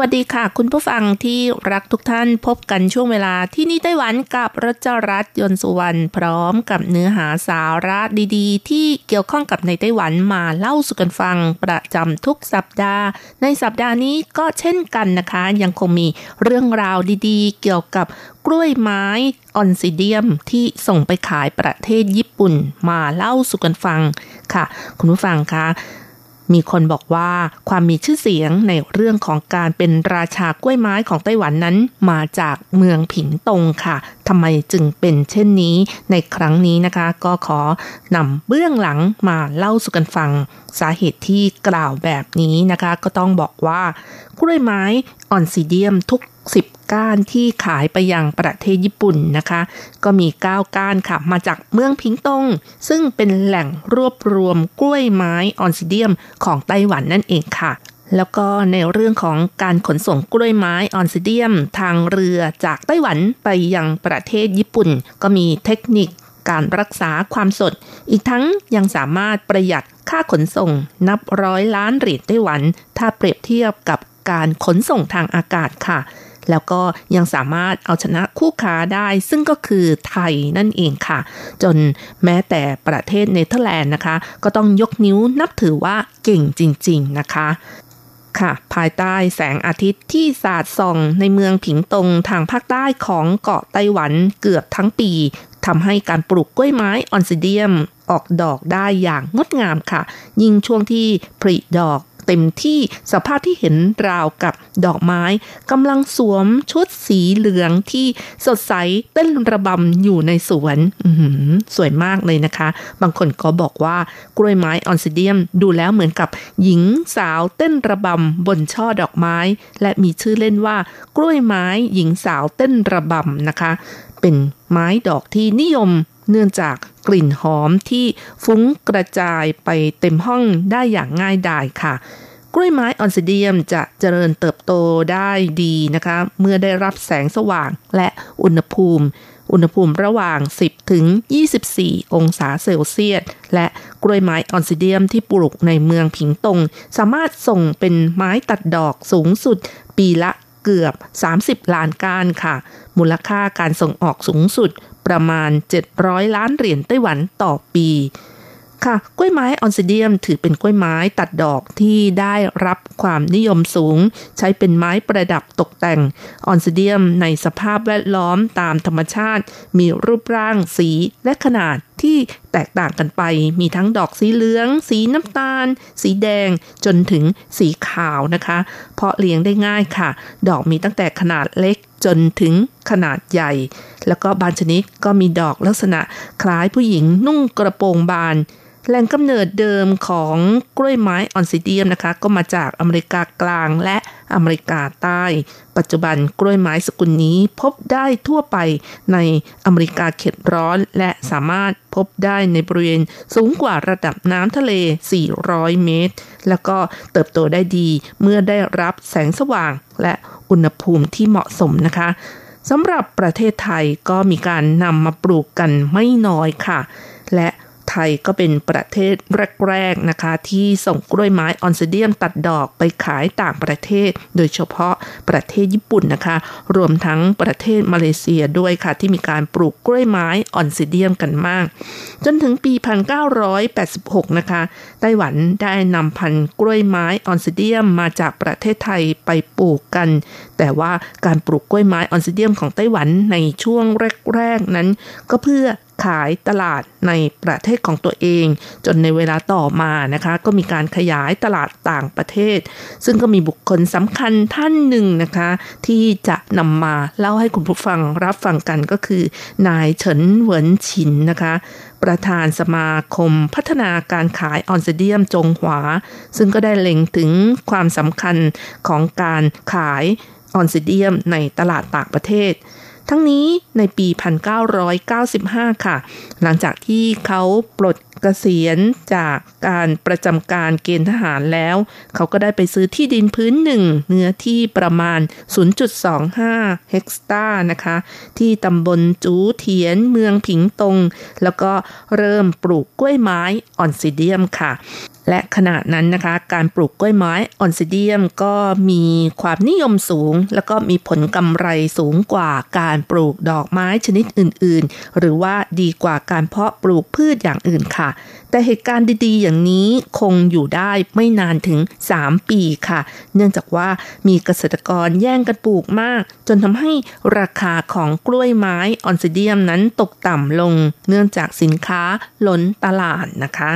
วัสดีค่ะ คุณผู้ฟังที่รักทุกท่านพบกันช่วงเวลาที่นี่ไต้หวันกับรัชรัตน์ยนสุวรรณพร้อมกับเนื้อหาสาระดีๆ ที่เกี่ยวข้องกับในไต้หวันมาเล่าสู่กันฟังประจำทุกสัปดาห์ ในสัปดาห์นี้ก็เช่นกันนะคะ ยังคงมีเรื่องราวดีๆ เกี่ยวกับกล้วยไม้ออนซิเดียมที่ส่งไปขายประเทศญี่ปุ่นมาเล่าสู่กันฟังค่ะ คุณผู้ฟังคะ มีคนบอกว่าความมีชื่อเสียงในเรื่องของการเป็นราชากล้วยไม้ของไต้หวันนั้น มาจากเมืองผิงตงค่ะทำไมจึงเป็นเช่นนี้ในครั้งนี้นะคะ ก็ขอนำเบื้องหลังมาเล่าสู่กันฟัง สาเหตุที่กล่าวแบบนี้นะคะ ก็ต้องบอกว่ากล้วยไม้ออนซิเดียมทุก สิบก้านที่ขายไปยังประเทศญี่ปุ่นนะคะ ก็มี 9 ก้านค่ะ มาจากเมืองพิงตง ซึ่งเป็นแหล่งรวบรวมกล้วยไม้ออนซิเดียมของไต้หวันนั่นเองค่ะแล้วก็ในเรื่องของการขนส่งกล้วยไม้ออนซิเดียม ทางเรือจากไต้หวันไปยังประเทศญี่ปุ่น ก็มีเทคนิคการรักษาความสด อีกทั้งยังสามารถประหยัดค่าขนส่งนับร้อยล้านเหรียญไต้หวัน ถ้าเปรียบเทียบกับการขนส่งทางอากาศค่ะ แล้วก็ยังสามารถเอาชนะคู่ค้าได้ ซึ่งก็คือไทยนั่นเองค่ะ จนแม้แต่ประเทศเนเธอร์แลนด์นะคะ ก็ต้องยกนิ้วนับถือว่าเก่งจริง ๆ นะคะค่ะภายใต้แสงอาทิตย์ที่สาดส่องในเมืองผิงตงทางภาคใต้ของเกาะไต้หวันเกือบทั้งปีทำให้การปลูกกล้วยไม้ออนซิเดียมออกดอกได้อย่างงดงามค่ะ ยิ่งช่วงที่ผลิดอก เต็มที่สภาพที่เห็นราวกับดอกไม้กำลังสวมชุดสีเหลืองที่สดใสเต้นระบำอยู่ในสวนสวยมากเลยนะคะ บางคนก็บอกว่ากล้วยไม้ออนซิเดียมดูแล้วเหมือนกับหญิงสาวเต้นระบำบนช่อดอกไม้ และมีชื่อเล่นว่ากล้วยไม้หญิงสาวเต้นระบำนะคะ เป็นไม้ดอกที่นิยม เนื่องจากกลิ่นหอมที่ฟุ้งกระจายไปเต็มห้องได้อย่างง่ายดายค่ะ กล้วยไม้ออนซิเดียมจะเจริญเติบโตได้ดีนะคะ เมื่อได้รับแสงสว่างและอุณหภูมิ อุณหภูมิระหว่าง 10 ถึง 24 องศาเซลเซียส และกล้วยไม้ออนซิเดียมที่ปลูกในเมืองผิงตง สามารถส่งเป็นไม้ตัดดอกสูงสุดปีละ เกือบ 30 ล้านก้านค่ะ มูลค่าการส่งออกสูงสุดประมาณ 700 ล้านเหรียญไต้หวันต่อปีค่ะกล้วยไม้ออนซิเดียมถือเป็นกล้วยไม้ตัดดอกที่ได้รับความนิยมสูง ใช้เป็นไม้ประดับตกแต่งออนซิเดียมในสภาพแวดล้อมตามธรรมชาติ มีรูปร่างสีและขนาด ที่แตกต่างกันไป มีทั้งดอกสีเหลือง สีน้ำตาล สีแดงจนถึงสีขาวนะคะ เพราะเลี้ยงได้ง่ายค่ะ ดอกมีตั้งแต่ขนาดเล็กจนถึงขนาดใหญ่ แล้วก็บางชนิดก็มีดอกลักษณะคล้ายผู้หญิงนุ่งกระโปรงบานแหล่งกำเนิดเดิมของกล้วยไม้ออนซิเดียมนะคะ ก็มาจากอเมริกากลางและ อเมริกาใต้ ปัจจุบันกล้วยไม้สกุลนี้พบได้ทั่วไปในอเมริกาเขตร้อน และสามารถพบได้ในบริเวณสูงกว่าระดับน้ำทะเล 400 เมตร แล้วก็เติบโตได้ดีเมื่อได้รับแสงสว่างและอุณหภูมิที่เหมาะสมนะคะสำหรับประเทศไทยก็มีการนำมาปลูกกันไม่น้อยค่ะ และ ไทยก็เป็นประเทศแรกๆนะคะ ที่ส่งกล้วยไม้ออนซิเดียมตัดดอกไปขายต่างประเทศ โดยเฉพาะประเทศญี่ปุ่นนะคะ รวมทั้งประเทศมาเลเซียด้วยค่ะ ที่มีการปลูกกล้วยไม้ออนซิเดียมกันมาก จนถึงปี 1986 นะคะ ไต้หวันได้นำพันธุ์กล้วยไม้ออนซิเดียมมาจากประเทศไทยไปปลูกกัน แต่ว่าการปลูกกล้วยไม้ออนซิเดียมของไต้หวันในช่วงแรก ๆ นั้น ก็เพื่อ ขายตลาดในประเทศของตัวเอง จนในเวลาต่อมานะคะ ก็มีการขยายตลาดต่างประเทศ ซึ่งก็มีบุคคลสำคัญท่านหนึ่งนะคะ ที่จะนำมาเล่าให้คุณผู้ฟังรับฟังกันก็คือ นายเฉินเหวินฉินนะคะ ประธานสมาคมพัฒนาการขายออนซิเดียมจงหวา ซึ่งก็ได้เล็งถึงความสำคัญของการขายออนซิเดียมในตลาดต่างประเทศ ทั้งนี้ในปี 1995 ค่ะ หลังจากที่เขาปลด เกษียณจากการประจำการเกณฑ์ทหารแล้ว เขาก็ได้ไปซื้อที่ดินผืนหนึ่ง เนื้อที่ประมาณ 0.25 เฮกตาร์นะคะ ที่ตำบลจูเทียนเมืองผิงตง แล้วก็เริ่มปลูกกล้วยไม้ออนซิเดียมค่ะและขณะนั้นนะคะการปลูกกล้วยไม้ออนซิเดียมก็มีความนิยมสูง แล้วก็มีผลกำไรสูงกว่าการปลูกดอกไม้ชนิดอื่นๆ หรือว่าดีกว่าการเพาะปลูกพืชอย่างอื่นค่ะแต่เหตุการณ์ดีๆ อย่างนี้คงอยู่ได้ไม่นานถึง 3 ปีค่ะ เนื่องจากว่ามีเกษตรกรแย่งกันปลูกมาก จนทำให้ราคาของกล้วยไม้ออนซิเดียมนั้นตกต่ำลง เนื่องจากสินค้าล้นตลาดนะคะ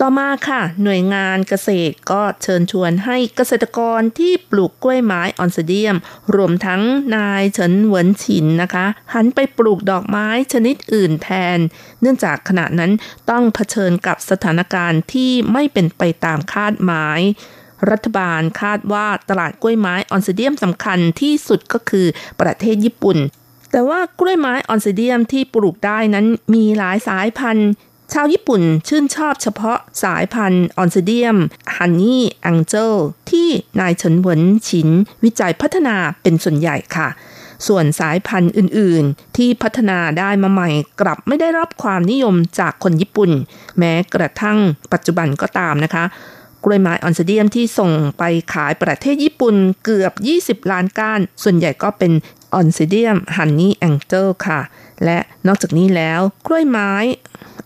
ต่อมาค่ะ หน่วยงานเกษตรก็เชิญชวนให้เกษตรกรที่ปลูกกล้วยไม้ออนซิเดียม รวมทั้งนายเฉินเหวินฉินนะคะ หันไปปลูกดอกไม้ชนิดอื่นแทน เนื่องจากขณะนั้นต้องเผชิญกับสถานการณ์ที่ไม่เป็นไปตามคาดหมายรัฐบาลคาดว่าตลาดกล้วยไม้ออนซิเดียมสำคัญที่สุดก็คือประเทศญี่ปุ่น แต่ว่ากล้วยไม้ออนซิเดียมที่ปลูกได้นั้นมีหลายสายพันธุ์ ชาวญี่ปุ่นชื่นชอบเฉพาะสายพันธุ์ออนซิเดียม Honey Angel ที่นายเฉินหวนฉินวิจัยพัฒนาเป็นส่วนใหญ่ค่ะ ส่วนสายพันธุ์อื่นๆ ที่พัฒนาได้มาใหม่กลับไม่ได้รับความนิยมจากคนญี่ปุ่น แม้กระทั่งปัจจุบันก็ตามนะคะกล้วยไม้ออนซิเดียมที่ส่งไปขายประเทศญี่ปุ่นเกือบ 20 ล้านก้าน ส่วนใหญ่ก็เป็นออนซิเดียม Honey Angel ค่ะ และนอกจากนี้แล้วกล้วยไม้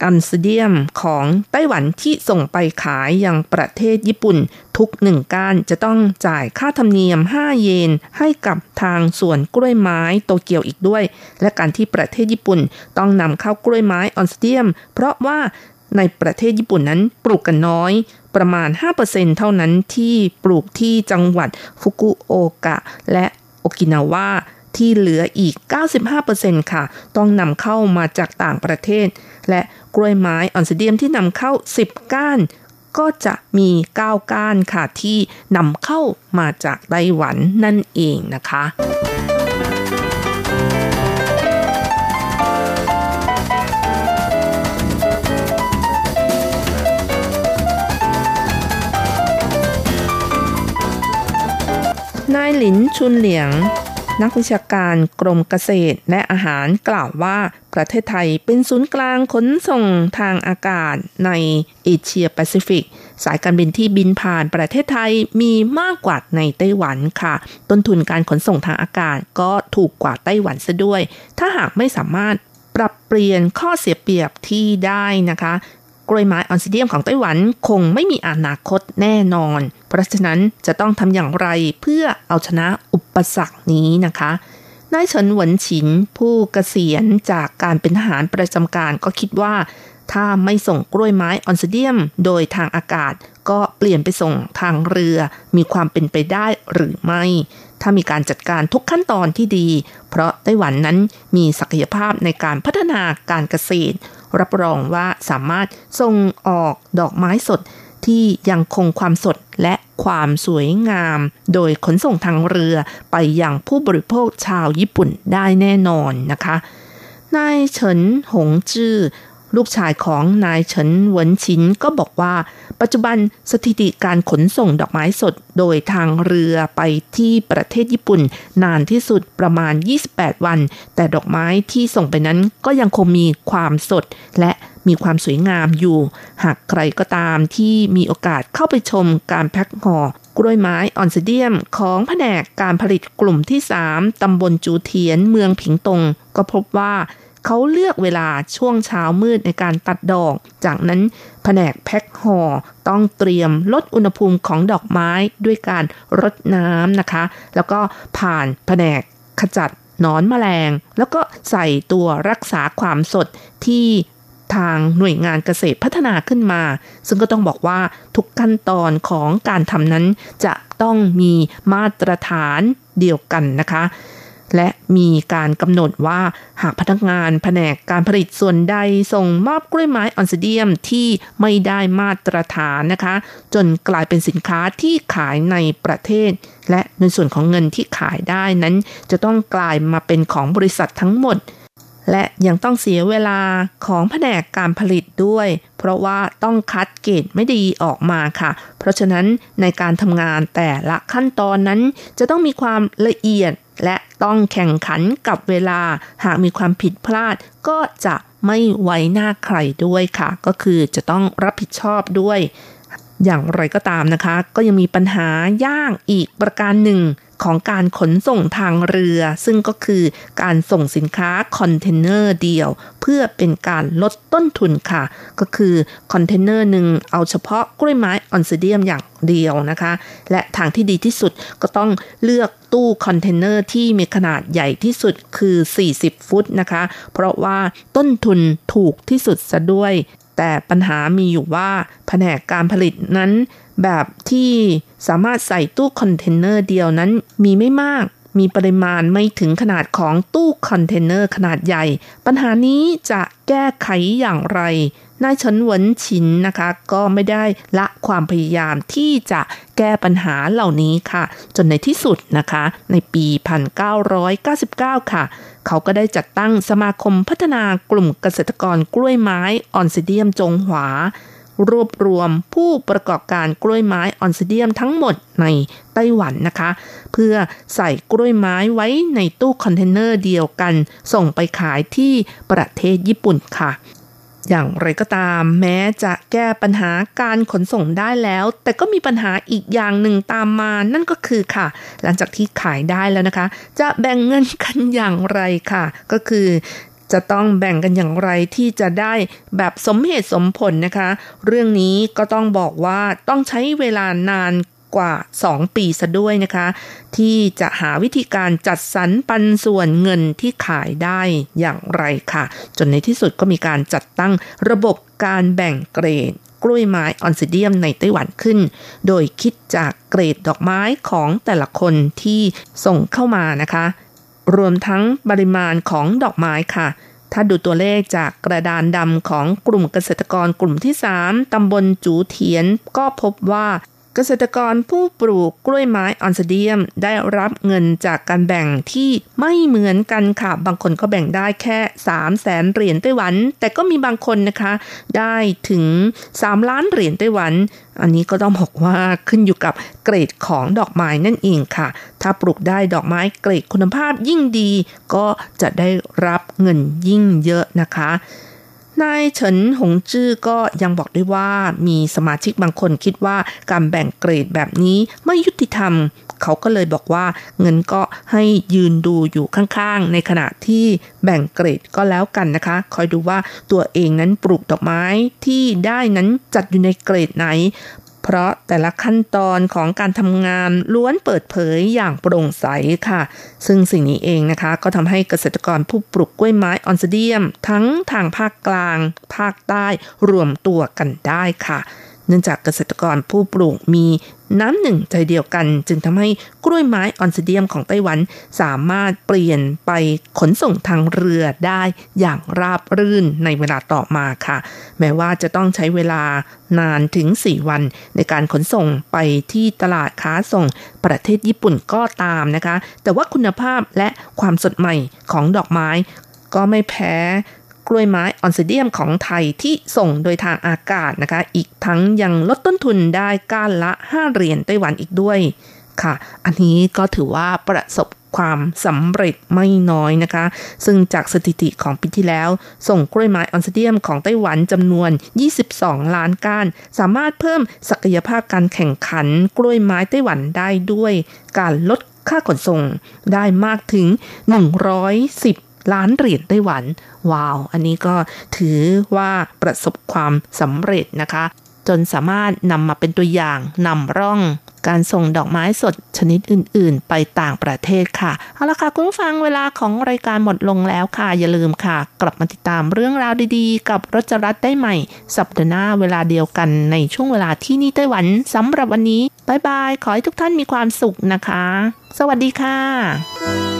ออนซิเดียมของไต้หวันที่ส่งไปขายยังประเทศญี่ปุ่น ทุกหนึ่งก้านจะต้องจ่ายค่าธรรมเนียม 5 เยนให้กับทางสวนกล้วยไม้โตเกียวอีกด้วย และการที่ประเทศญี่ปุ่นต้องนำเข้ากล้วยไม้ออนซิเดียม เพราะว่าในประเทศญี่ปุ่นนั้นปลูกกันน้อยประมาณ 5%เท่านั้นที่ปลูกที่จังหวัดฟุกุโอกะและโอกินาวา ที่เหลืออีก 95%ค่ะ ต้องนำเข้ามาจากต่างประเทศ และกล้วยไม้ออนซิเดียมที่นำเข้า 10 ก้าน ก็จะมี 9 ก้านค่ะ ที่นำเข้ามาจากไต้หวันนั่นเองนะคะนายหลินชุนเหลียง นักวิชาการกรมเกษตรและอาหารกล่าวว่า ประเทศไทยเป็นศูนย์กลางขนส่งทางอากาศในเอเชียแปซิฟิก สายการบินที่บินผ่านประเทศไทยมีมากกว่าในไต้หวันค่ะ ต้นทุนการขนส่งทางอากาศก็ถูกกว่าไต้หวันซะด้วย ถ้าหากไม่สามารถปรับเปลี่ยนข้อเสียเปรียบที่ได้นะคะ กล้วยไม้ออนซิเดียมของไต้หวันคงไม่มีอนาคตแน่นอน เพราะฉะนั้นจะต้องทำอย่างไรเพื่อเอาชนะอุปสรรคนี้นะคะนายเฉินหวนฉิน ผู้เกษียณจากการเป็นทหารประจำการก็คิดว่า ถ้าไม่ส่งกล้วยไม้ออนซิเดียมโดยทางอากาศ ก็เปลี่ยนไปส่งทางเรือ มีความเป็นไปได้หรือไม่ ถ้ามีการจัดการทุกขั้นตอนที่ดี เพราะไต้หวันนั้นมีศักยภาพในการพัฒนาการเกษตร รับรองว่าสามารถส่งออกดอกไม้สดที่ยังคงความสดและความสวยงาม โดยขนส่งทางเรือไปยังผู้บริโภคชาวญี่ปุ่นได้แน่นอนนะคะ นายเฉินหงจื้อ ลูกชายของนายเฉินเหวินชินก็บอกว่า ปัจจุบันสถิติการขนส่งดอกไม้สดโดยทางเรือไปที่ประเทศญี่ปุ่น นานที่สุดประมาณ 28 วัน แต่ดอกไม้ที่ส่งไปนั้นก็ยังคงมีความสดและมีความสวยงามอยู่ หากใครก็ตามที่มีโอกาสเข้าไปชมการแพ็คห่อกล้วยไม้ออนซิเดียมของแผนกการผลิตกลุ่มที่ 3 ตำบลจูเทียนเมืองผิงตง ก็พบว่า เขาเลือกเวลาช่วงเช้ามืดในการตัดดอก จากนั้นแผนกแพ็คห่อต้องเตรียมลดอุณหภูมิของดอกไม้ด้วยการรดน้ำนะคะ แล้วก็ผ่านแผนกขจัดหนอนแมลง แล้วก็ใส่ตัวรักษาความสดที่ทางหน่วยงานเกษตรพัฒนาขึ้นมา ซึ่งก็ต้องบอกว่าทุกขั้นตอนของการทำนั้นจะต้องมีมาตรฐานเดียวกันนะคะ และมีการกำหนดว่าหากพนักงานแผนกการผลิตส่วนใดส่งมอบกล้วยไม้ออนซิเดียมที่ไม่ได้มาตรฐานนะคะ จนกลายเป็นสินค้าที่ขายในประเทศ และในส่วนของเงินที่ขายได้นั้น จะต้องกลายมาเป็นของบริษัททั้งหมด และยังต้องเสียเวลาของแผนกการผลิตด้วย เพราะว่าต้องคัดเกรดไม่ดีออกมาค่ะ เพราะฉะนั้นในการทำงานแต่ละขั้นตอนนั้นจะต้องมีความละเอียด และต้องแข่งขันกับเวลาหากมีความผิดพลาดก็จะไม่ไว้หน้าใครด้วยค่ะ ก็คือจะต้องรับผิดชอบด้วย อย่างไรก็ตามนะคะ ก็ยังมีปัญหายากอีกประการหนึ่ง ของการขนส่งทางเรือ ซึ่งก็คือการส่งสินค้าคอนเทนเนอร์เดียว เพื่อเป็นการลดต้นทุนค่ะ ก็คือคอนเทนเนอร์หนึ่งเอาเฉพาะกล้วยไม้ออนซิเดียมอย่างเดียวนะคะ และทางที่ดีที่สุดก็ต้องเลือกตู้คอนเทนเนอร์ที่มีขนาดใหญ่ที่สุดคือ 40 ฟุตนะคะ เพราะว่าต้นทุนถูกที่สุดซะด้วย แต่ปัญหามีอยู่ว่าแผนกการผลิตนั้น แบบที่สามารถใส่ตู้คอนเทนเนอร์เดียวนั้นมีไม่มากมีปริมาณไม่ถึงขนาดของตู้คอนเทนเนอร์ขนาดใหญ่ ปัญหานี้จะแก้ไขอย่างไร นายเฉินหวนฉินนะคะ ก็ไม่ได้ละความพยายามที่จะแก้ปัญหาเหล่านี้ค่ะ จนในที่สุดนะคะ ในปี 1999 ค่ะ เขาก็ได้จัดตั้งสมาคมพัฒนากลุ่มเกษตรกรกล้วยไม้ออนซิเดียมจงหวา รวบรวมผู้ประกอบการกล้วยไม้ออนซิเดียมทั้งหมดในไต้หวันนะคะ เพื่อใส่กล้วยไม้ไว้ในตู้คอนเทนเนอร์เดียวกัน ส่งไปขายที่ประเทศญี่ปุ่นค่ะอย่างไรก็ตามแม้จะแก้ปัญหาการขนส่งได้แล้ว แต่ก็มีปัญหาอีกอย่างหนึ่งตามมานั่นก็คือค่ะ หลังจากที่ขายได้แล้วนะคะ จะแบ่งเงินกันอย่างไรค่ะ ก็คือ จะต้องแบ่งกันอย่างไรที่จะได้แบบสมเหตุสมผลนะคะ เรื่องนี้ก็ต้องบอกว่าต้องใช้เวลานานกว่า 2 ปีซะด้วยนะคะ ที่จะหาวิธีการจัดสรรปันส่วนเงินที่ขายได้อย่างไรค่ะ จนในที่สุดก็มีการจัดตั้งระบบการแบ่งเกรดกล้วยไม้ออนซิเดียมในไต้หวันขึ้น โดยคิดจากเกรดดอกไม้ของแต่ละคนที่ส่งเข้ามานะคะ รวมทั้งปริมาณของดอกไม้ค่ะ ถ้าดูตัวเลขจากกระดานดำของกลุ่มเกษตรกรกลุ่มที่ 3 ตำบลจูเทียน ก็พบว่า เกษตรกรผู้ปลูกกล้วยไม้ออนซเดียมได้รับเงินจากการแบ่งที่ไม่เหมือนกันค่ะ บางคนก็แบ่งได้แค่3 0 0แสนเหรียญไต้หวัน แต่ก็มีบางคนนะคะ ได้ถึง 3 ล้านเหรียญไต้หวัน อันนี้ก็ต้องบอกว่าขึ้นอยู่กับเกรดของดอกไม้นั่นเองค่ะ ถ้าปลูกได้ดอกไม้เกรดคุณภาพยิ่งดี ก็จะได้รับเงินยิ่งเยอะนะคะ นายเฉินหงจื้อก็ยังบอกด้วยว่ามีสมาชิกบางคนคิดว่าการแบ่งเกรดแบบนี้ไม่ยุติธรรม เขาก็เลยบอกว่าเงินก็ให้ยืนดูอยู่ข้างๆ ในขณะที่แบ่งเกรดก็แล้วกันนะคะ คอยดูว่าตัวเองนั้นปลูกดอกไม้ที่ได้นั้นจัดอยู่ในเกรดไหน เพราะแต่ละขั้นตอนของการทำงานล้วนเปิดเผยอย่างโปร่งใสค่ะ ซึ่งสิ่งนี้เองนะคะก็ทำให้เกษตรกรผู้ปลูกกล้วยไม้ออนซเดียม ทั้งทางภาคกลาง ภาคใต้รวมตัวกันได้ค่ะ เนื่องจากเกษตรกรผู้ปลูกมี น้ำหนึ่งใจเดียวกัน จึงทำให้กล้วยไม้ออนซิเดียมของไต้หวัน สามารถเปลี่ยนไปขนส่งทางเรือได้อย่างราบรื่นในเวลาต่อมาค่ะ แม้ว่าจะต้องใช้เวลานานถึง 4 วัน ในการขนส่งไปที่ตลาดค้าส่งประเทศญี่ปุ่นก็ตามนะคะ แต่ว่าคุณภาพและความสดใหม่ของดอกไม้ก็ไม่แพ้ กล้วยไม้ออนซิเดียมของไทยที่ส่งโดยทางอากาศนะคะ อีกทั้งยังลดต้นทุนได้ก้านละ 5 เหรียญไต้หวันอีกด้วยค่ะ อันนี้ก็ถือว่าประสบความสำเร็จไม่น้อยนะคะ ซึ่งจากสถิติของปีที่แล้ว ส่งกล้วยไม้ออนซิเดียมของไต้หวันจำนวน 22 ล้านก้าน สามารถเพิ่มศักยภาพการแข่งขันกล้วยไม้ไต้หวันได้ด้วย การลดค่าขนส่งได้มากถึง 110 ล้านเหรียญไต้หวัน ว้าว อันนี้ก็ถือว่าประสบความสำเร็จนะคะ จนสามารถนำมาเป็นตัวอย่างนำร่องการส่งดอกไม้สดชนิดอื่น ๆ ไปต่างประเทศค่ะ เอาละค่ะ คุณผู้ฟังเวลาของรายการหมดลงแล้วค่ะ อย่าลืมค่ะ กลับมาติดตามเรื่องราวดีๆ กับรจรัสได้ใหม่ สัปดาห์หน้าเวลาเดียวกันในช่วงเวลาที่นี่ไต้หวันสำหรับวันนี้บายบาย ขอให้ทุกท่านมีความสุขนะคะ สวัสดีค่ะ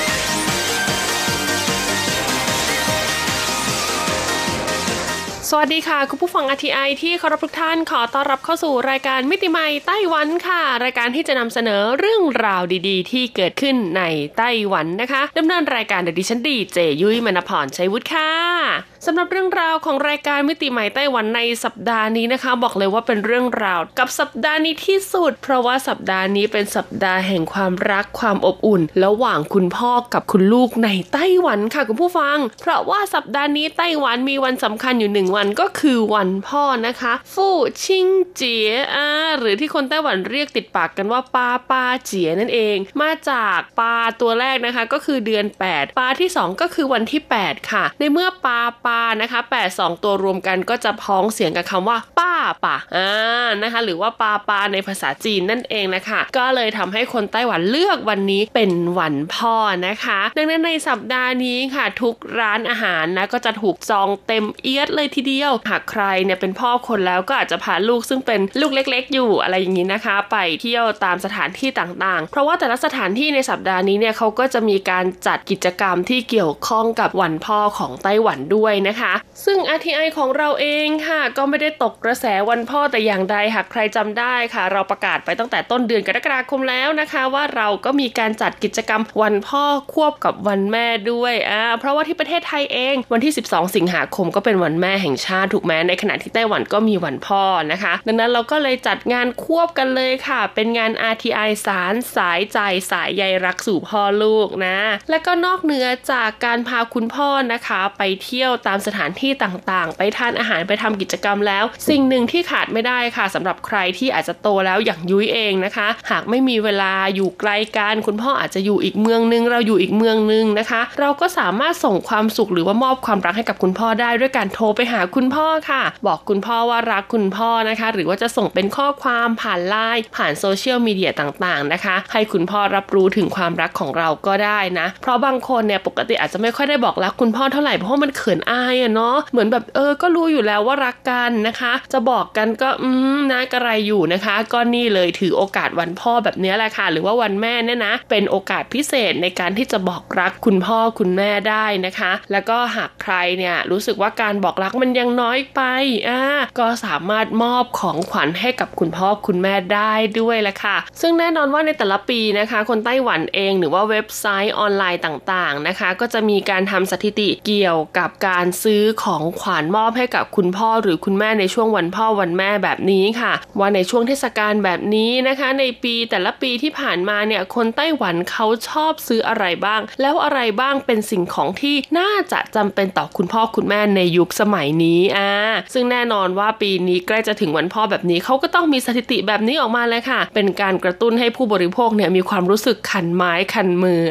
สวัสดีค่ะ คุณผู้ฟังอทีไอที่เคารพทุกท่านขอต้อนรับเข้าสู่รายการมิติใหม่ไต้หวันค่ะ รายการที่จะนำเสนอเรื่องราวดีๆ ที่เกิดขึ้นในไต้หวันนะคะดำเนินรายการโดยดิฉันดีเจยุ้ยมณพรชัยวุฒิค่ะ สำหรับเรื่องราวของรายการมิติใหม่ไต้หวันในสัปดาห์นี้นะคะ บอกเลยว่าเป็นเรื่องราวกับสัปดาห์นี้ที่สุด เพราะว่าสัปดาห์นี้เป็นสัปดาห์แห่งความรักความอบอุ่น ระหว่างคุณพ่อกับคุณลูกในไต้หวันค่ะคุณผู้ฟัง เพราะว่าสัปดาห์นี้ไต้หวันมีวันสำคัญอยู่หนึ่งวันก็คือวันพ่อนะคะ ฟู่ชิงเจียอาหรือที่คนไต้หวันเรียกติดปากกันว่าปาปาเจียนั่นเอง มาจากปาตัวแรกนะคะ ก็คือเดือน 8 ปาที่ 2 ก็คือวันที่ 8 ค่ะ ในเมื่อปาปานะคะ8 2ตัวรวมกันก็จะพ้องเสียงกับคำว่า ป้าป่าอ่านะคะ หรือว่าปาปาในภาษาจีนนั่นเองนะคะ ก็เลยทำให้คนไต้หวันเลือกวันนี้เป็นวันพ่อนะคะ ดังนั้นในสัปดาห์นี้ค่ะ ทุกร้านอาหารนะก็จะถูกจองเต็มเอียดเลยทีเดียว หากใครเนี่ยเป็นพ่อคนแล้วก็อาจจะพาลูกซึ่งเป็นลูกเล็ก ๆ อยู่อะไรอย่างนี้นะคะ ไปเที่ยวตามสถานที่ต่างๆ เพราะว่าแต่ละสถานที่ในสัปดาห์นี้เนี่ยเขาก็จะมีการจัดกิจกรรมที่เกี่ยวข้องกับวันพ่อของไต้หวันด้วยนะคะ ซึ่ง RTI ของเราเองค่ะ ก็ไม่ได้ตกกระแสวันพ่อแต่อย่างใดหากใครจำได้ค่ะ เราประกาศไปตั้งแต่ต้นเดือนกรกฎาคมแล้วนะคะ ว่าเราก็มีการจัดกิจกรรมวันพ่อควบกับวันแม่ด้วยอ่าเพราะว่าที่ประเทศไทยเองวันที่ 12 สิงหาคมก็เป็นวันแม่แห่งชาติถูกไหมในขณะที่ไต้หวันก็มีวันพ่อนะคะ ดังนั้นเราก็เลยจัดงานควบกันเลยค่ะ เป็นงาน RTI สารสายใจสายใยรักสู่พ่อลูกนะ และก็นอกเหนือจากการพาคุณพ่อนะคะ ไปเที่ยวตามสถานที่ต่างๆ ไปทานอาหารไปทำกิจกรรมแล้ว สิ่งหนึ่งที่ขาดไม่ได้ค่ะสำหรับใครที่อาจจะโตแล้วอย่างยุ้ยเองนะคะ หากไม่มีเวลาอยู่ไกลกันคุณพ่ออาจจะอยู่อีกเมืองนึง เราอยู่อีกเมืองนึงนะคะ เราก็สามารถส่งความสุขหรือว่ามอบความรักให้กับคุณพ่อได้ด้วยการโทรไปหาคุณพ่อค่ะ บอกคุณพ่อว่ารักคุณพ่อนะคะ หรือว่าจะส่งเป็นข้อความผ่านไลน์ผ่านโซเชียลมีเดียต่างๆนะคะ ให้คุณพ่อรับรู้ถึงความรักของเราก็ได้นะ เพราะบางคนเนี่ยปกติอาจจะไม่ค่อยได้บอกรักคุณพ่อเท่าไหร่เพราะมันเขินอายอะเนาะเหมือนแบบเออก็รู้อยู่แล้วว่ารักกันนะคะ จะบอกกันก็อืมนะกระไรอยู่นะคะ ก็นี่เลยถือโอกาสวันพ่อแบบนี้แหละค่ะ หรือว่าวันแม่เนี่ยนะ เป็นโอกาสพิเศษในการที่จะบอกรักคุณพ่อคุณแม่ได้นะคะ แล้วก็หากใครเนี่ยรู้สึกว่าการบอกรักมันยังน้อยไปอ่าก็สามารถมอบของขวัญให้กับคุณพ่อคุณแม่ได้ด้วยแหละค่ะ ซึ่งแน่นอนว่าในแต่ละปีนะคะ คนไต้หวันเองหรือว่าเว็บไซต์ออนไลน์ต่างๆนะคะ ก็จะมีการทำสถิติเกี่ยวกับการซื้อของขวัญมอบให้กับคุณพ่อหรือคุณแม่ในช่วงวันพ่อวันแม่แบบนี้ค่ะ ว่าในช่วงเทศกาลแบบนี้นะคะ ในปีแต่ละปีที่ผ่านมาเนี่ยคนไต้หวันเขาชอบซื้ออะไรบ้าง แล้วอะไรบ้างเป็นสิ่งของที่น่าจะจำเป็นต่อคุณพ่อคุณแม่ในยุคสมัยนี้อ่าซึ่งแน่นอนว่าปีนี้ใกล้จะถึงวันพ่อแบบนี้เขาก็ต้องมีสถิติแบบนี้ออกมาเลยค่ะ เป็นการกระตุ้นให้ผู้บริโภคเนี่ยมีความรู้สึกขันไม้ขันมือ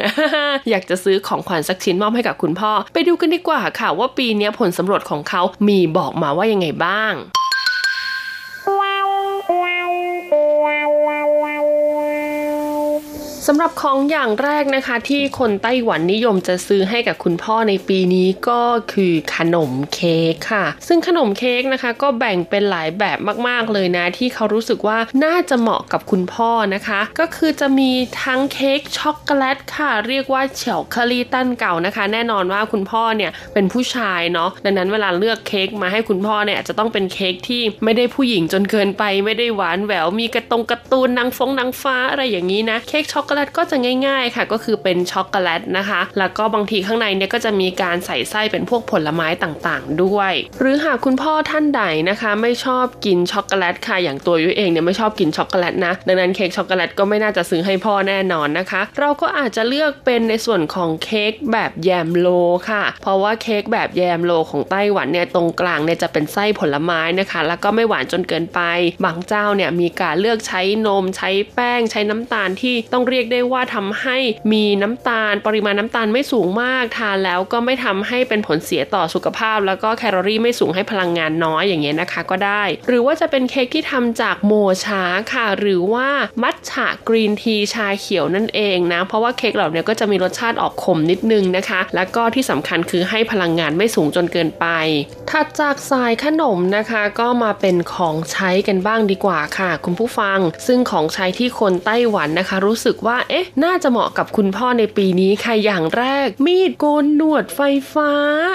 อยากจะซื้อของขวัญสักชิ้นมอบให้กับคุณพ่อ ไปดูกันดีกว่าค่ะว่าปีนี้ผลสำรวจของเขามีบอกมาว่ายังไงบ้าง สำหรับของอย่างแรกนะคะ ที่คนไต้หวันนิยมจะซื้อให้กับคุณพ่อในปีนี้ก็คือขนมเค้กค่ะ ซึ่งขนมเค้กนะคะ ก็แบ่งเป็นหลายแบบมากๆเลยนะ ที่เขารู้สึกว่าน่าจะเหมาะกับคุณพ่อนะคะ ก็คือจะมีทั้งเค้กช็อกโกแลตค่ะ เรียกว่าเฉาคารีตันเก่านะคะ แน่นอนว่าคุณพ่อเนี่ยเป็นผู้ชายเนาะดังนั้นเวลาเลือกเค้กมาให้คุณพ่อเนี่ยจะต้องเป็นเค้กที่ไม่ได้ผู้หญิงจนเกินไป ไม่ได้หวานแหววมีกระตรงกระตูนนางฟงนางฟ้าอะไรอย่างนี้นะเค้กช็อกโกแลตก็จะง่ายๆค่ะ ก็คือเป็นช็อกโกแลตนะคะ แล้วก็บางทีข้างในเนี่ยก็จะมีการใส่ไส้เป็นพวกผลไม้ต่างๆ ด้วย หรือหากคุณพ่อท่านใดนะคะ ไม่ชอบกินช็อกโกแลตค่ะอย่างตัวยุ้ยเองเนี่ยไม่ชอบกินช็อกโกแลตนะดังนั้นเค้กช็อกโกแลตก็ไม่น่าจะซื้อให้พ่อแน่นอนนะคะ เราก็อาจจะเลือกเป็นในส่วนของเค้กแบบแยมโลค่ะ เพราะว่าเค้กแบบแยมโลของไต้หวันเนี่ยตรงกลางเนี่ยจะเป็นไส้ผลไม้นะคะ แล้วก็ไม่หวานจนเกินไป บางเจ้าเนี่ยมีการเลือกใช้นมใช้แป้งใช้น้ำตาลที่ต้องเรียกได้ว่าทำให้มีน้ำตาล ปริมาณน้ำตาลไม่สูงมากทานแล้วก็ไม่ทำให้เป็นผลเสียต่อสุขภาพ แล้วก็แคลอรี่ไม่สูงให้พลังงานน้อยอย่างเงี้ยนะคะก็ได้ หรือว่าจะเป็นเค้กที่ทำจากโมชาค่ะ หรือว่ามัทฉะกรีนทีชาเขียวนั่นเองนะเพราะว่าเค้กเหล่านี้ก็จะมีรสชาติออกขมนิดนึงนะคะ แล้วก็ที่สำคัญคือให้พลังงานไม่สูงจนเกินไปถัดจากสายขนมนะคะก็มาเป็นของใช้กันบ้างดีกว่าค่ะ คุณผู้ฟัง ซึ่งของใช้ที่คนไต้หวันนะคะ รู้สึกว่าเอ๊ะ น่าจะเหมาะกับคุณพ่อในปีนี้ค่ะอย่างแรก มีดโกนหนวดไฟฟ้า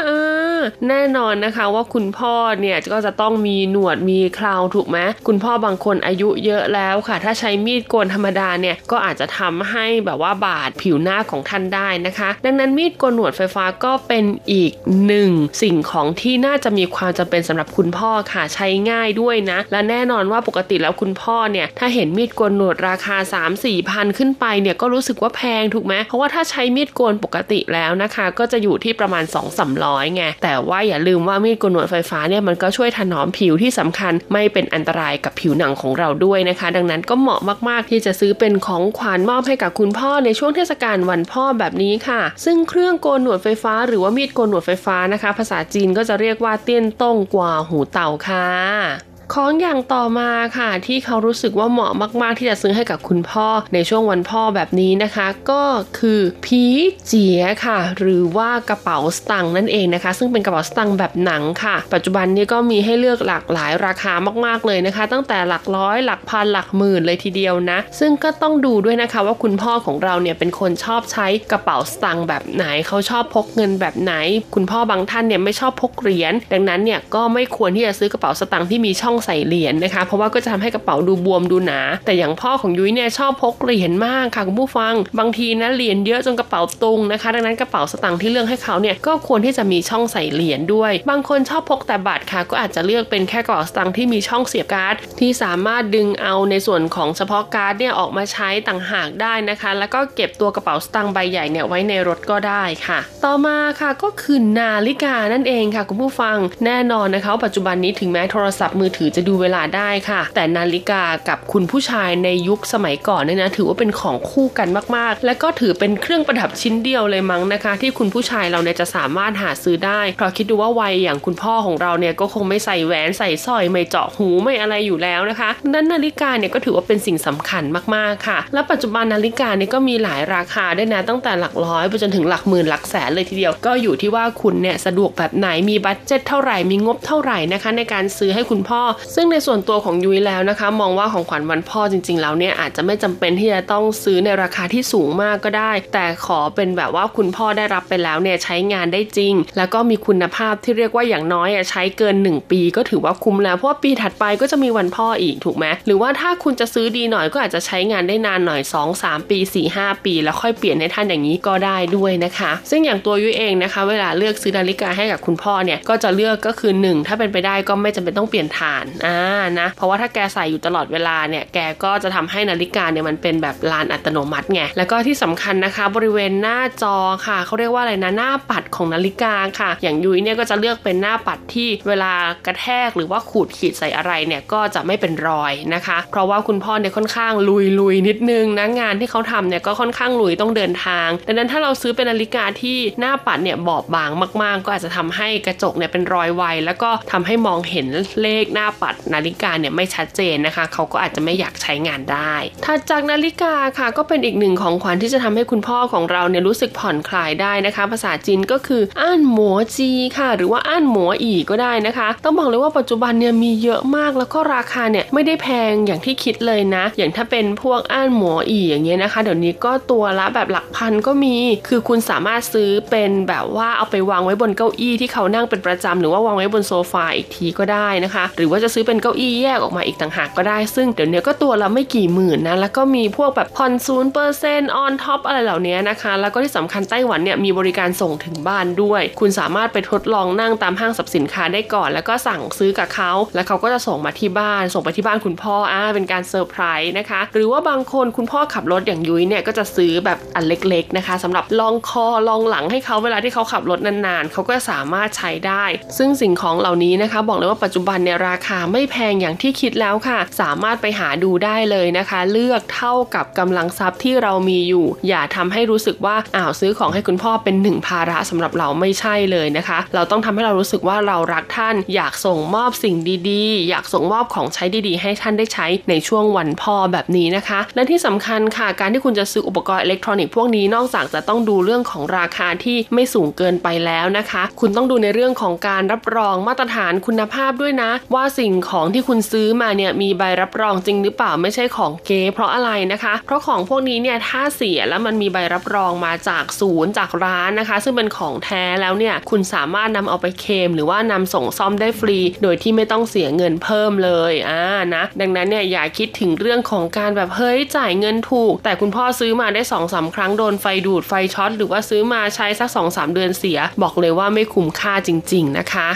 อ่าแน่นอนนะคะว่าคุณพ่อเนี่ยก็จะต้องมีหนวดมีเคราถูกไหมคุณพ่อบางคนอายุเยอะแล้วค่ะ ถ้าใช้มีดโกนธรรมดาเนี่ยก็อาจจะทำให้แบบว่าบาดผิวหน้าของท่านได้นะคะ ดังนั้นมีดโกนหนวดไฟฟ้าก็เป็นอีกหนึ่งสิ่งของที่น่าจะมีความจำเป็นสำหรับคุณพ่อค่ะใช้ง่ายด้วยนะ และแน่นอนว่าปกติแล้วคุณพ่อเนี่ยถ้าเห็นมีดโกนหนวดราคา 3 4พันขึ้นไปเนี่ยก็รู้สึกว่าแพงถูกไหมเพราะว่าถ้าใช้มีดโกนปกติแล้วนะคะ ก็จะอยู่ที่ประมาณ 2 3 0 0ไงแต่ว่าอย่าลืมว่ามีดโกนหนวดไฟฟ้าเนี่ยมันก็ช่วยถนอมผิวที่สำคัญไม่เป็นอันตรายกับผิวหนังของเราด้วยนะคะ ดังนั้นก็เหมาะมากๆ ที่จะซื้อเป็นของขวัญมอบให้กับคุณพ่อในช่วงเทศกาลวันพ่อแบบนี้ค่ะ ซึ่งเครื่องโกนหนวดไฟฟ้า หรือว่ามีดโกนหนวดไฟฟ้านะคะ ภาษาจีนก็จะเรียกว่าเตี้ยนต้งกว่าหูเต่าค่ะ ของอย่างต่อมาค่ะ ที่เขารู้สึกว่าเหมาะมาก ๆ ที่จะซื้อให้กับคุณพ่อในช่วงวันพ่อแบบนี้นะคะ ก็คือผีเจียค่ะ หรือว่ากระเป๋าสตังค์นั่นเองนะคะ ซึ่งเป็นกระเป๋าสตังค์แบบหนังค่ะ ปัจจุบันนี้ก็มีให้เลือกหลากหลายราคามากๆเลยนะคะ ตั้งแต่หลักร้อยหลักพันหลักหมื่นเลยทีเดียวนะ ซึ่งก็ต้องดูด้วยนะคะว่าคุณพ่อของเราเนี่ยเป็นคนชอบใช้กระเป๋าสตังค์แบบไหนเขาชอบพกเงินแบบไหน คุณพ่อบางท่านเนี่ยไม่ชอบพกเหรียญดังนั้นเนี่ยก็ไม่ควรที่จะซื้อกระเป๋าสตังค์ที่มีช่องใส่เหรียญนะคะ เพราะว่าก็จะทำให้กระเป๋าดูบวมดูหนา แต่อย่างพ่อของยุ้ยเนี่ยชอบพกเหรียญมากค่ะคุณผู้ฟัง บางทีนะเหรียญเยอะจนกระเป๋าตุงนะคะ ดังนั้นกระเป๋าสตางค์ที่เลือกให้เขาเนี่ยก็ควรที่จะมีช่องใส่เหรียญด้วย บางคนชอบพกแต่บัตรค่ะ ก็อาจจะเลือกเป็นแค่กระเป๋าสตางค์ที่มีช่องเสียบการ์ดที่สามารถดึงเอาในส่วนของเฉพาะการ์ดเนี่ยออกมาใช้ต่างหากได้นะคะ แล้วก็เก็บตัวกระเป๋าสตางค์ใบใหญ่เนี่ยไว้ในรถก็ได้ค่ะ ต่อมาค่ะก็คือนาฬิกานั่นเองค่ะ คุณผู้ฟังแน่นอนนะคะ ปัจจุบันนี้ถึงแม้โทรศัพท์มือถือจะดูเวลาได้ค่ะ แต่นาฬิกากับคุณผู้ชายในยุคสมัยก่อนเนี่ยนะถือว่าเป็นของคู่กันมากๆ และก็ถือเป็นเครื่องประดับชิ้นเดียวเลยมั้งนะคะ ที่คุณผู้ชายเราเนี่ยจะสามารถหาซื้อได้เพราะคิดดูว่าวัยอย่างคุณพ่อของเราเนี่ยก็คงไม่ใส่แหวนใส่สร้อยไม่เจาะหูไม่อะไรอยู่แล้วนะคะนั้นนาฬิกาเนี่ยก็ถือว่าเป็นสิ่งสำคัญมากๆค่ะ และปัจจุบันนาฬิกาเนี่ยก็มีหลายราคาด้วยนะตั้งแต่หลักร้อยไปจนถึงหลักหมื่นหลักแสนเลยทีเดียวก็อยู่ที่ว่าคุณเนี่ยสะดวกแบบไหนมีบัตเจ็ตเท่าไหร่มีงบเท่าไหร่นะคะ ในการซื้อให้คุณพ่อซึ่งในส่วนตัวของยุ้ยแล้วนะคะ มองว่าของขวัญวันพ่อจริง ๆ แล้วเนี่ยอาจจะไม่จำเป็นที่จะต้องซื้อในราคาที่สูงมากก็ได้ แต่ขอเป็นแบบว่าคุณพ่อได้รับไปแล้วเนี่ยใช้งานได้จริง แล้วก็มีคุณภาพที่เรียกว่าอย่างน้อยอะใช้เกิน 1 ปี ก็ถือว่าคุ้มแล้วเพราะว่าปีถัดไปก็จะมีวันพ่ออีกถูกไหมหรือว่าถ้าคุณจะซื้อดีหน่อยก็อาจจะใช้งานได้นานหน่อย 2 3 ปี 4 5 ปี แล้วค่อยเปลี่ยนให้ท่านอย่างนี้ก็ได้ด้วยนะคะ ซึ่งอย่างตัวยุ้ยเองนะคะ เวลาเลือกซื้อนาฬิกาให้กับคุณพ่อเนี่ยก็จะเลือกก็คือ 1 ถ้าเป็นไปได้ก็ไม่จำเป็นต้องเปลี่ยนฐานอ่านะเพราะว่าถ้าแกใส่อยู่ตลอดเวลาเนี่ยแกก็จะทำให้นาฬิกาเนี่ยมันเป็นแบบลานอัตโนมัติไงแล้วก็ที่สำคัญนะคะ บริเวณหน้าจอค่ะเขาเรียกว่าอะไรนะหน้าปัดของนาฬิกาค่ะ อย่างยุ้ยเนี่ยก็จะเลือกเป็นหน้าปัดที่เวลากระแทกหรือว่าขูดขีดใส่อะไรเนี่ยก็จะไม่เป็นรอยนะคะ เพราะว่าคุณพ่อเนี่ยค่อนข้างลุยลุยนิดนึงนะงานที่เขาทำเนี่ยก็ค่อนข้างลุยต้องเดินทาง ดังนั้นถ้าเราซื้อเป็นนาฬิกาที่หน้าปัดเนี่ยบอบบางมาก ๆ ก็อาจจะทำให้กระจกเนี่ยเป็นรอยไว แล้วก็ทำให้มองเห็นเลขหน้าปัดนาฬิกาเนี่ยไม่ชัดเจนนะคะ เขาก็อาจจะไม่อยากใช้งานได้ถัดจากนาฬิกาค่ะก็เป็นอีกหนึ่งของขวัญที่จะทำให้คุณพ่อของเราเนี่ยรู้สึกผ่อนคลายได้นะคะ ภาษาจีนก็คืออ้านหมัวจีค่ะ หรือว่าอ้านหมัวอีก็ได้นะคะ ต้องบอกเลยว่าปัจจุบันเนี่ยมีเยอะมากแล้วก็ราคาเนี่ยไม่ได้แพงอย่างที่คิดเลยนะ อย่างถ้าเป็นพวกอ้านหมัวอีอย่างเงี้ยนะคะ เดี๋ยวนี้ก็ตัวละแบบหลักพันก็มี คือคุณสามารถซื้อเป็นแบบว่าเอาไปวางไว้บนเก้าอี้ที่เขานั่งเป็นประจำหรือว่าวางไว้บนโซฟาอีกทีก็ได้นะคะ หรือว่าจะจะซื้อเป็นเก้าอี้แยกออกมาอีกต่างหากก็ได้ ซึ่งเดี๋ยวนี้ก็ตัวละไม่กี่หมื่นนะ แล้วก็มีพวกแบบผ่อนศูนย์เปอร์เซ็นต์ on top อะไรเหล่านี้นะคะ แล้วก็ที่สำคัญไต้หวันเนี่ยมีบริการส่งถึงบ้านด้วย คุณสามารถไปทดลองนั่งตามห้างสรรพสินค้าได้ก่อน แล้วก็สั่งซื้อกับเขา แล้วเขาก็จะส่งมาที่บ้าน ส่งไปที่บ้านคุณพ่ออ่าเป็นการเซอร์ไพรส์นะคะ หรือว่าบางคนคุณพ่อขับรถอย่างยุ้ยเนี่ยก็จะซื้อแบบอันเล็กๆนะคะสำหรับรองคอรองหลังให้เขาเวลาที่เขาขับรถนานๆเขาก็สามารถใช้ได้ ซึ่งสิ่งของเหล่านี้นะคะ บอกเลยว่าปัจจุบันเนี่ยราคาไม่แพงอย่างที่คิดแล้วค่ะ สามารถไปหาดูได้เลยนะคะ เลือกเท่ากับกำลังทรัพย์ที่เรามีอยู่ อย่าทำให้รู้สึกว่าอ้าวซื้อของให้คุณพ่อเป็นหนึ่งภาระสำหรับเราไม่ใช่เลยนะคะ เราต้องทำให้เรารู้สึกว่าเรารักท่าน อยากส่งมอบสิ่งดีๆ อยากส่งมอบของใช้ดีๆ ให้ท่านได้ใช้ในช่วงวันพ่อแบบนี้นะคะ และที่สำคัญค่ะ การที่คุณจะซื้ออุปกรณ์อิเล็กทรอนิกส์พวกนี้นอกจากจะต้องดูเรื่องของราคาที่ไม่สูงเกินไปแล้วนะคะ คุณต้องดูในเรื่องของการรับรองมาตรฐานคุณภาพด้วยนะ ว่าสิ่งของที่คุณซื้อมาเนี่ยมีใบรับรองจริงหรือเปล่าไม่ใช่ของเก๊เพราะอะไรนะคะ เพราะของพวกนี้เนี่ยถ้าเสียแล้วมันมีใบรับรองมาจากศูนย์จากร้านนะคะ ซึ่งเป็นของแท้แล้วเนี่ยคุณสามารถนำเอาไปเคม หรือว่านำส่งซ่อมได้ฟรี โดยที่ไม่ต้องเสียเงินเพิ่มเลยอ่านะดังนั้นเนี่ยอย่าคิดถึงเรื่องของการแบบเฮ้ยจ่ายเงินถูก แต่คุณพ่อซื้อมาได้2อสาครั้งโดนไฟดูดไฟช็อตหรือว่าซื้อมาใช้สัก2อสเดือนเสีย บอกเลยว่าไม่คุ้มค่าจริง ๆ นะคะ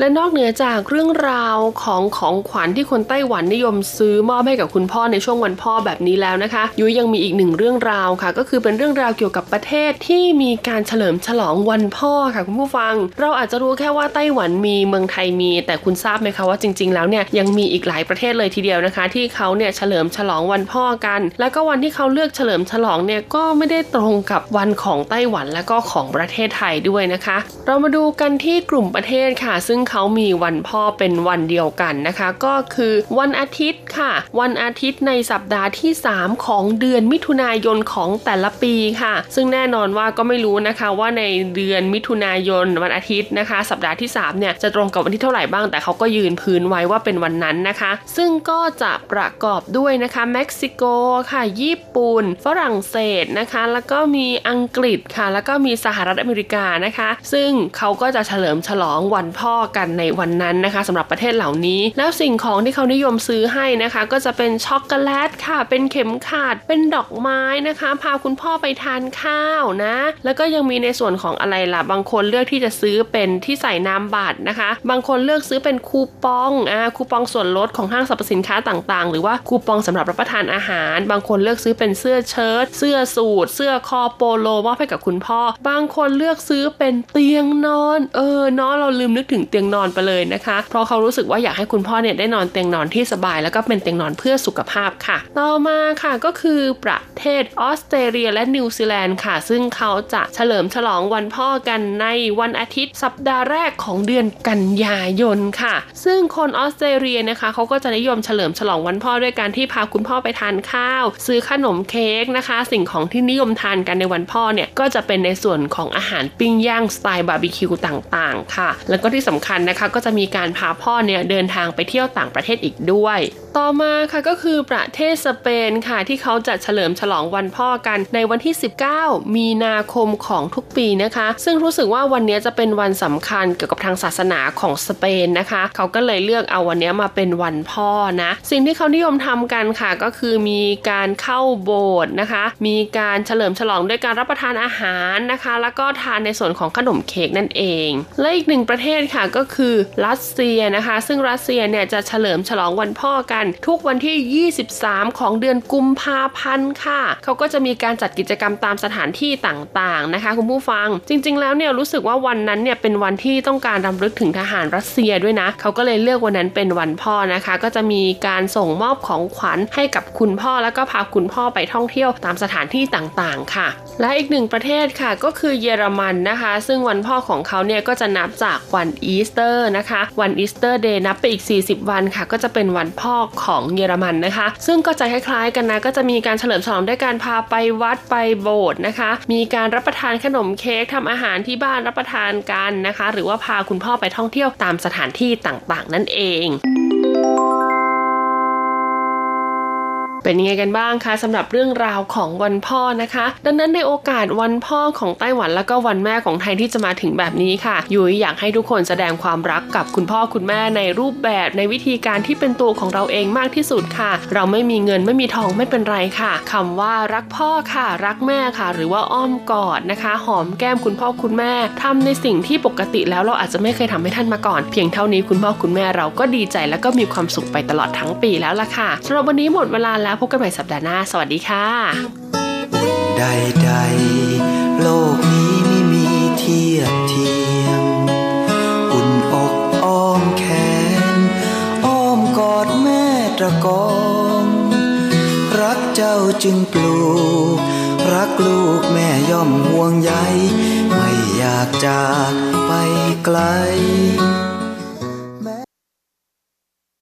และนอกเหนือจากเรื่องราวของของขวัญที่คนไต้หวันนิยมซื้อมอบให้กับคุณพ่อในช่วงวันพ่อแบบนี้แล้วนะคะ ยุ้ยยังมีอีกหนึ่งเรื่องราวค่ะ ก็คือเป็นเรื่องราวเกี่ยวกับประเทศที่มีการเฉลิมฉลองวันพ่อค่ะคุณผู้ฟัง เราอาจจะรู้แค่ว่าไต้หวันมีเมืองไทยมี แต่คุณทราบไหมคะว่าจริง ๆ แล้วเนี่ยยังมีอีกหลายประเทศเลยทีเดียวนะคะ ที่เขาเนี่ยเฉลิมฉลองวันพ่อกัน แล้วก็วันที่เขาเลือกเฉลิมฉลองเนี่ยก็ไม่ได้ตรงกับวันของไต้หวันและก็ของประเทศไทยด้วยนะคะ เรามาดูกันที่กลุ่มประเทศค่ะ ซึ่งเขามีวันพ่อเป็นวันเดียวกันนะคะ ก็คือวันอาทิตย์ค่ะ วันอาทิตย์ในสัปดาห์ที่ 3 ของเดือนมิถุนายนของแต่ละปีค่ะ ซึ่งแน่นอนว่าก็ไม่รู้นะคะว่าในเดือนมิถุนายนวันอาทิตย์นะคะ สัปดาห์ที่3เนี่ยจะตรงกับวันที่เท่าไหร่บ้าง แต่เขาก็ยืนพื้นไว้ว่าเป็นวันนั้นนะคะ ซึ่งก็จะประกอบด้วยนะคะเม็กซิโกค่ะ ญี่ปุ่น ฝรั่งเศสนะคะ แล้วก็มีอังกฤษค่ะ แล้วก็มีสหรัฐอเมริกานะคะ ซึ่งเขาก็จะเฉลิมฉลองวันพ่อกันในวันนั้นนะคะสำหรับประเทศเหล่านี้ แล้วสิ่งของที่เขานิยมซื้อให้นะคะ ก็จะเป็นช็อกโกแลตค่ะ เป็นเข็มขัดเป็นดอกไม้นะคะ พาคุณพ่อไปทานข้าวนะ แล้วก็ยังมีในส่วนของอะไรล่ะบางคนเลือกที่จะซื้อเป็นที่ใส่น้ำบัตรนะคะ บางคนเลือกซื้อเป็นคูปองอ่าคูปองส่วนลดของห้างสรรพสินค้าต่างๆ หรือว่าคูปองสำหรับรับประทานอาหาร บางคนเลือกซื้อเป็นเสื้อเชิ้ตเสื้อสูทเสื้อคอโปโลมอบให้กับคุณพ่อ บางคนเลือกซื้อเป็นเตียงนอน เออเนาะเราลืมนึกถึงเตียงนอนไปเลยนะคะ เพราะเขารู้สึกว่าอยากให้คุณพ่อเนี่ยได้นอนเตียงนอนที่สบาย แล้วก็เป็นเตียงนอนเพื่อสุขภาพค่ะ ต่อมาค่ะก็คือประเทศออสเตรเลียและนิวซีแลนด์ค่ะ ซึ่งเขาจะเฉลิมฉลองวันพ่อกันในวันอาทิตย์ สัปดาห์แรกของเดือนกันยายนค่ะ ซึ่งคนออสเตรเลียนะคะเขาก็จะนิยมเฉลิมฉลองวันพ่อด้วยการที่พาคุณพ่อไปทานข้าว ซื้อขนมเค้กนะคะ สิ่งของที่นิยมทานกันในวันพ่อเนี่ยก็จะเป็นในส่วนของอาหารปิ้งย่างสไตล์บาร์บีคิวต่างๆ ค่ะ แล้วก็ที่สำคัญนะคะก็จะมีการพาพ่อเนี่ยเดินทางไปเที่ยวต่างประเทศอีกด้วย ต่อมาค่ะก็คือประเทศสเปนค่ะที่เขาจะเฉลิมฉลองวันพ่อกันในวันที่ 19 มีนาคมของทุกปีนะคะ ซึ่งรู้สึกว่าวันนี้จะเป็นวันสำคัญเกี่ยวกับทางศาสนาของสเปนนะคะ เขาก็เลยเลือกเอาวันนี้มาเป็นวันพ่อนะ สิ่งที่เขานิยมทำกันค่ะก็คือมีการเข้าโบสถ์นะคะ มีการเฉลิมฉลองด้วยการรับประทานอาหารนะคะ แล้วก็ทานในส่วนของขนมเค้กนั่นเอง และอีกหนึ่งประเทศค่ะก็คือรัสเซียนะคะ ซึ่งรัสเซียเนี่ยจะเฉลิมฉลองวันพ่อกันทุกวันที่ 23 ของเดือนกุมภาพันธ์ค่ะ เขาก็จะมีการจัดกิจกรรมตามสถานที่ต่างๆนะคะ คุณผู้ฟัง จริง ๆ แล้วเนี่ยรู้สึกว่าวันนั้นเนี่ยเป็นวันที่ต้องการรำลึกถึงทหารรัสเซียด้วยนะ เขาก็เลยเลือกวันนั้นเป็นวันพ่อนะคะ ก็จะมีการส่งมอบของขวัญให้กับคุณพ่อแล้วก็พาคุณพ่อไปท่องเที่ยวตามสถานที่ต่างๆ ค่ะ และอีกหนึ่งประเทศค่ะก็คือเยอรมันนะคะ ซึ่งวันพ่อของเขาเนี่ยก็จะนับจากวันอีสเตอร์นะคะ วัน Easter Day นับไปอีก 40 วันค่ะ ก็จะเป็นวันพ่อของเยอรมันนะคะ ซึ่งก็จะคล้ายๆกันนะ ก็จะมีการเฉลิมฉลองด้วยการพาไปวัดไปโบสถ์นะคะ มีการรับประทานขนมเค้กทำอาหารที่บ้านรับประทานกันนะคะ หรือว่าพาคุณพ่อไปท่องเที่ยวตามสถานที่ต่างๆ นั่นเอง เป็นยังไงกันบ้างคะสำหรับเรื่องราวของวันพ่อนะคะ ดังนั้นในโอกาสวันพ่อของไต้หวันแล้วก็วันแม่ของไทยที่จะมาถึงแบบนี้ค่ะยุ้ยอยากให้ทุกคนแสดงความรักกับคุณพ่อคุณแม่ในรูปแบบในวิธีการที่เป็นตัวของเราเองมากที่สุดค่ะ เราไม่มีเงินไม่มีทองไม่เป็นไรค่ะคำว่ารักพ่อค่ะ รักแม่ค่ะ หรือว่าอ้อมกอดนะคะ หอมแก้มคุณพ่อคุณแม่ทำในสิ่งที่ปกติแล้วเราอาจจะไม่เคยทำให้ท่านมาก่อน เพียงเท่านี้คุณพ่อคุณแม่เราก็ดีใจแล้วก็มีความสุขไปตลอดทั้งปีแล้วล่ะค่ะสำหรับวันนี้หมดเวลาแล้วพบกันใหม่สัปดาห์หน้า สวัสดีค่ะ ใดๆ โลกนี้ไม่มีเทียบเทียม อุ่นอกอ้อมแขน อ้อมกอดแม่ตะกอง รักเจ้าจึงปลูก รักลูกแม่ย่อมห่วงใย ไม่อยากจากไปไกล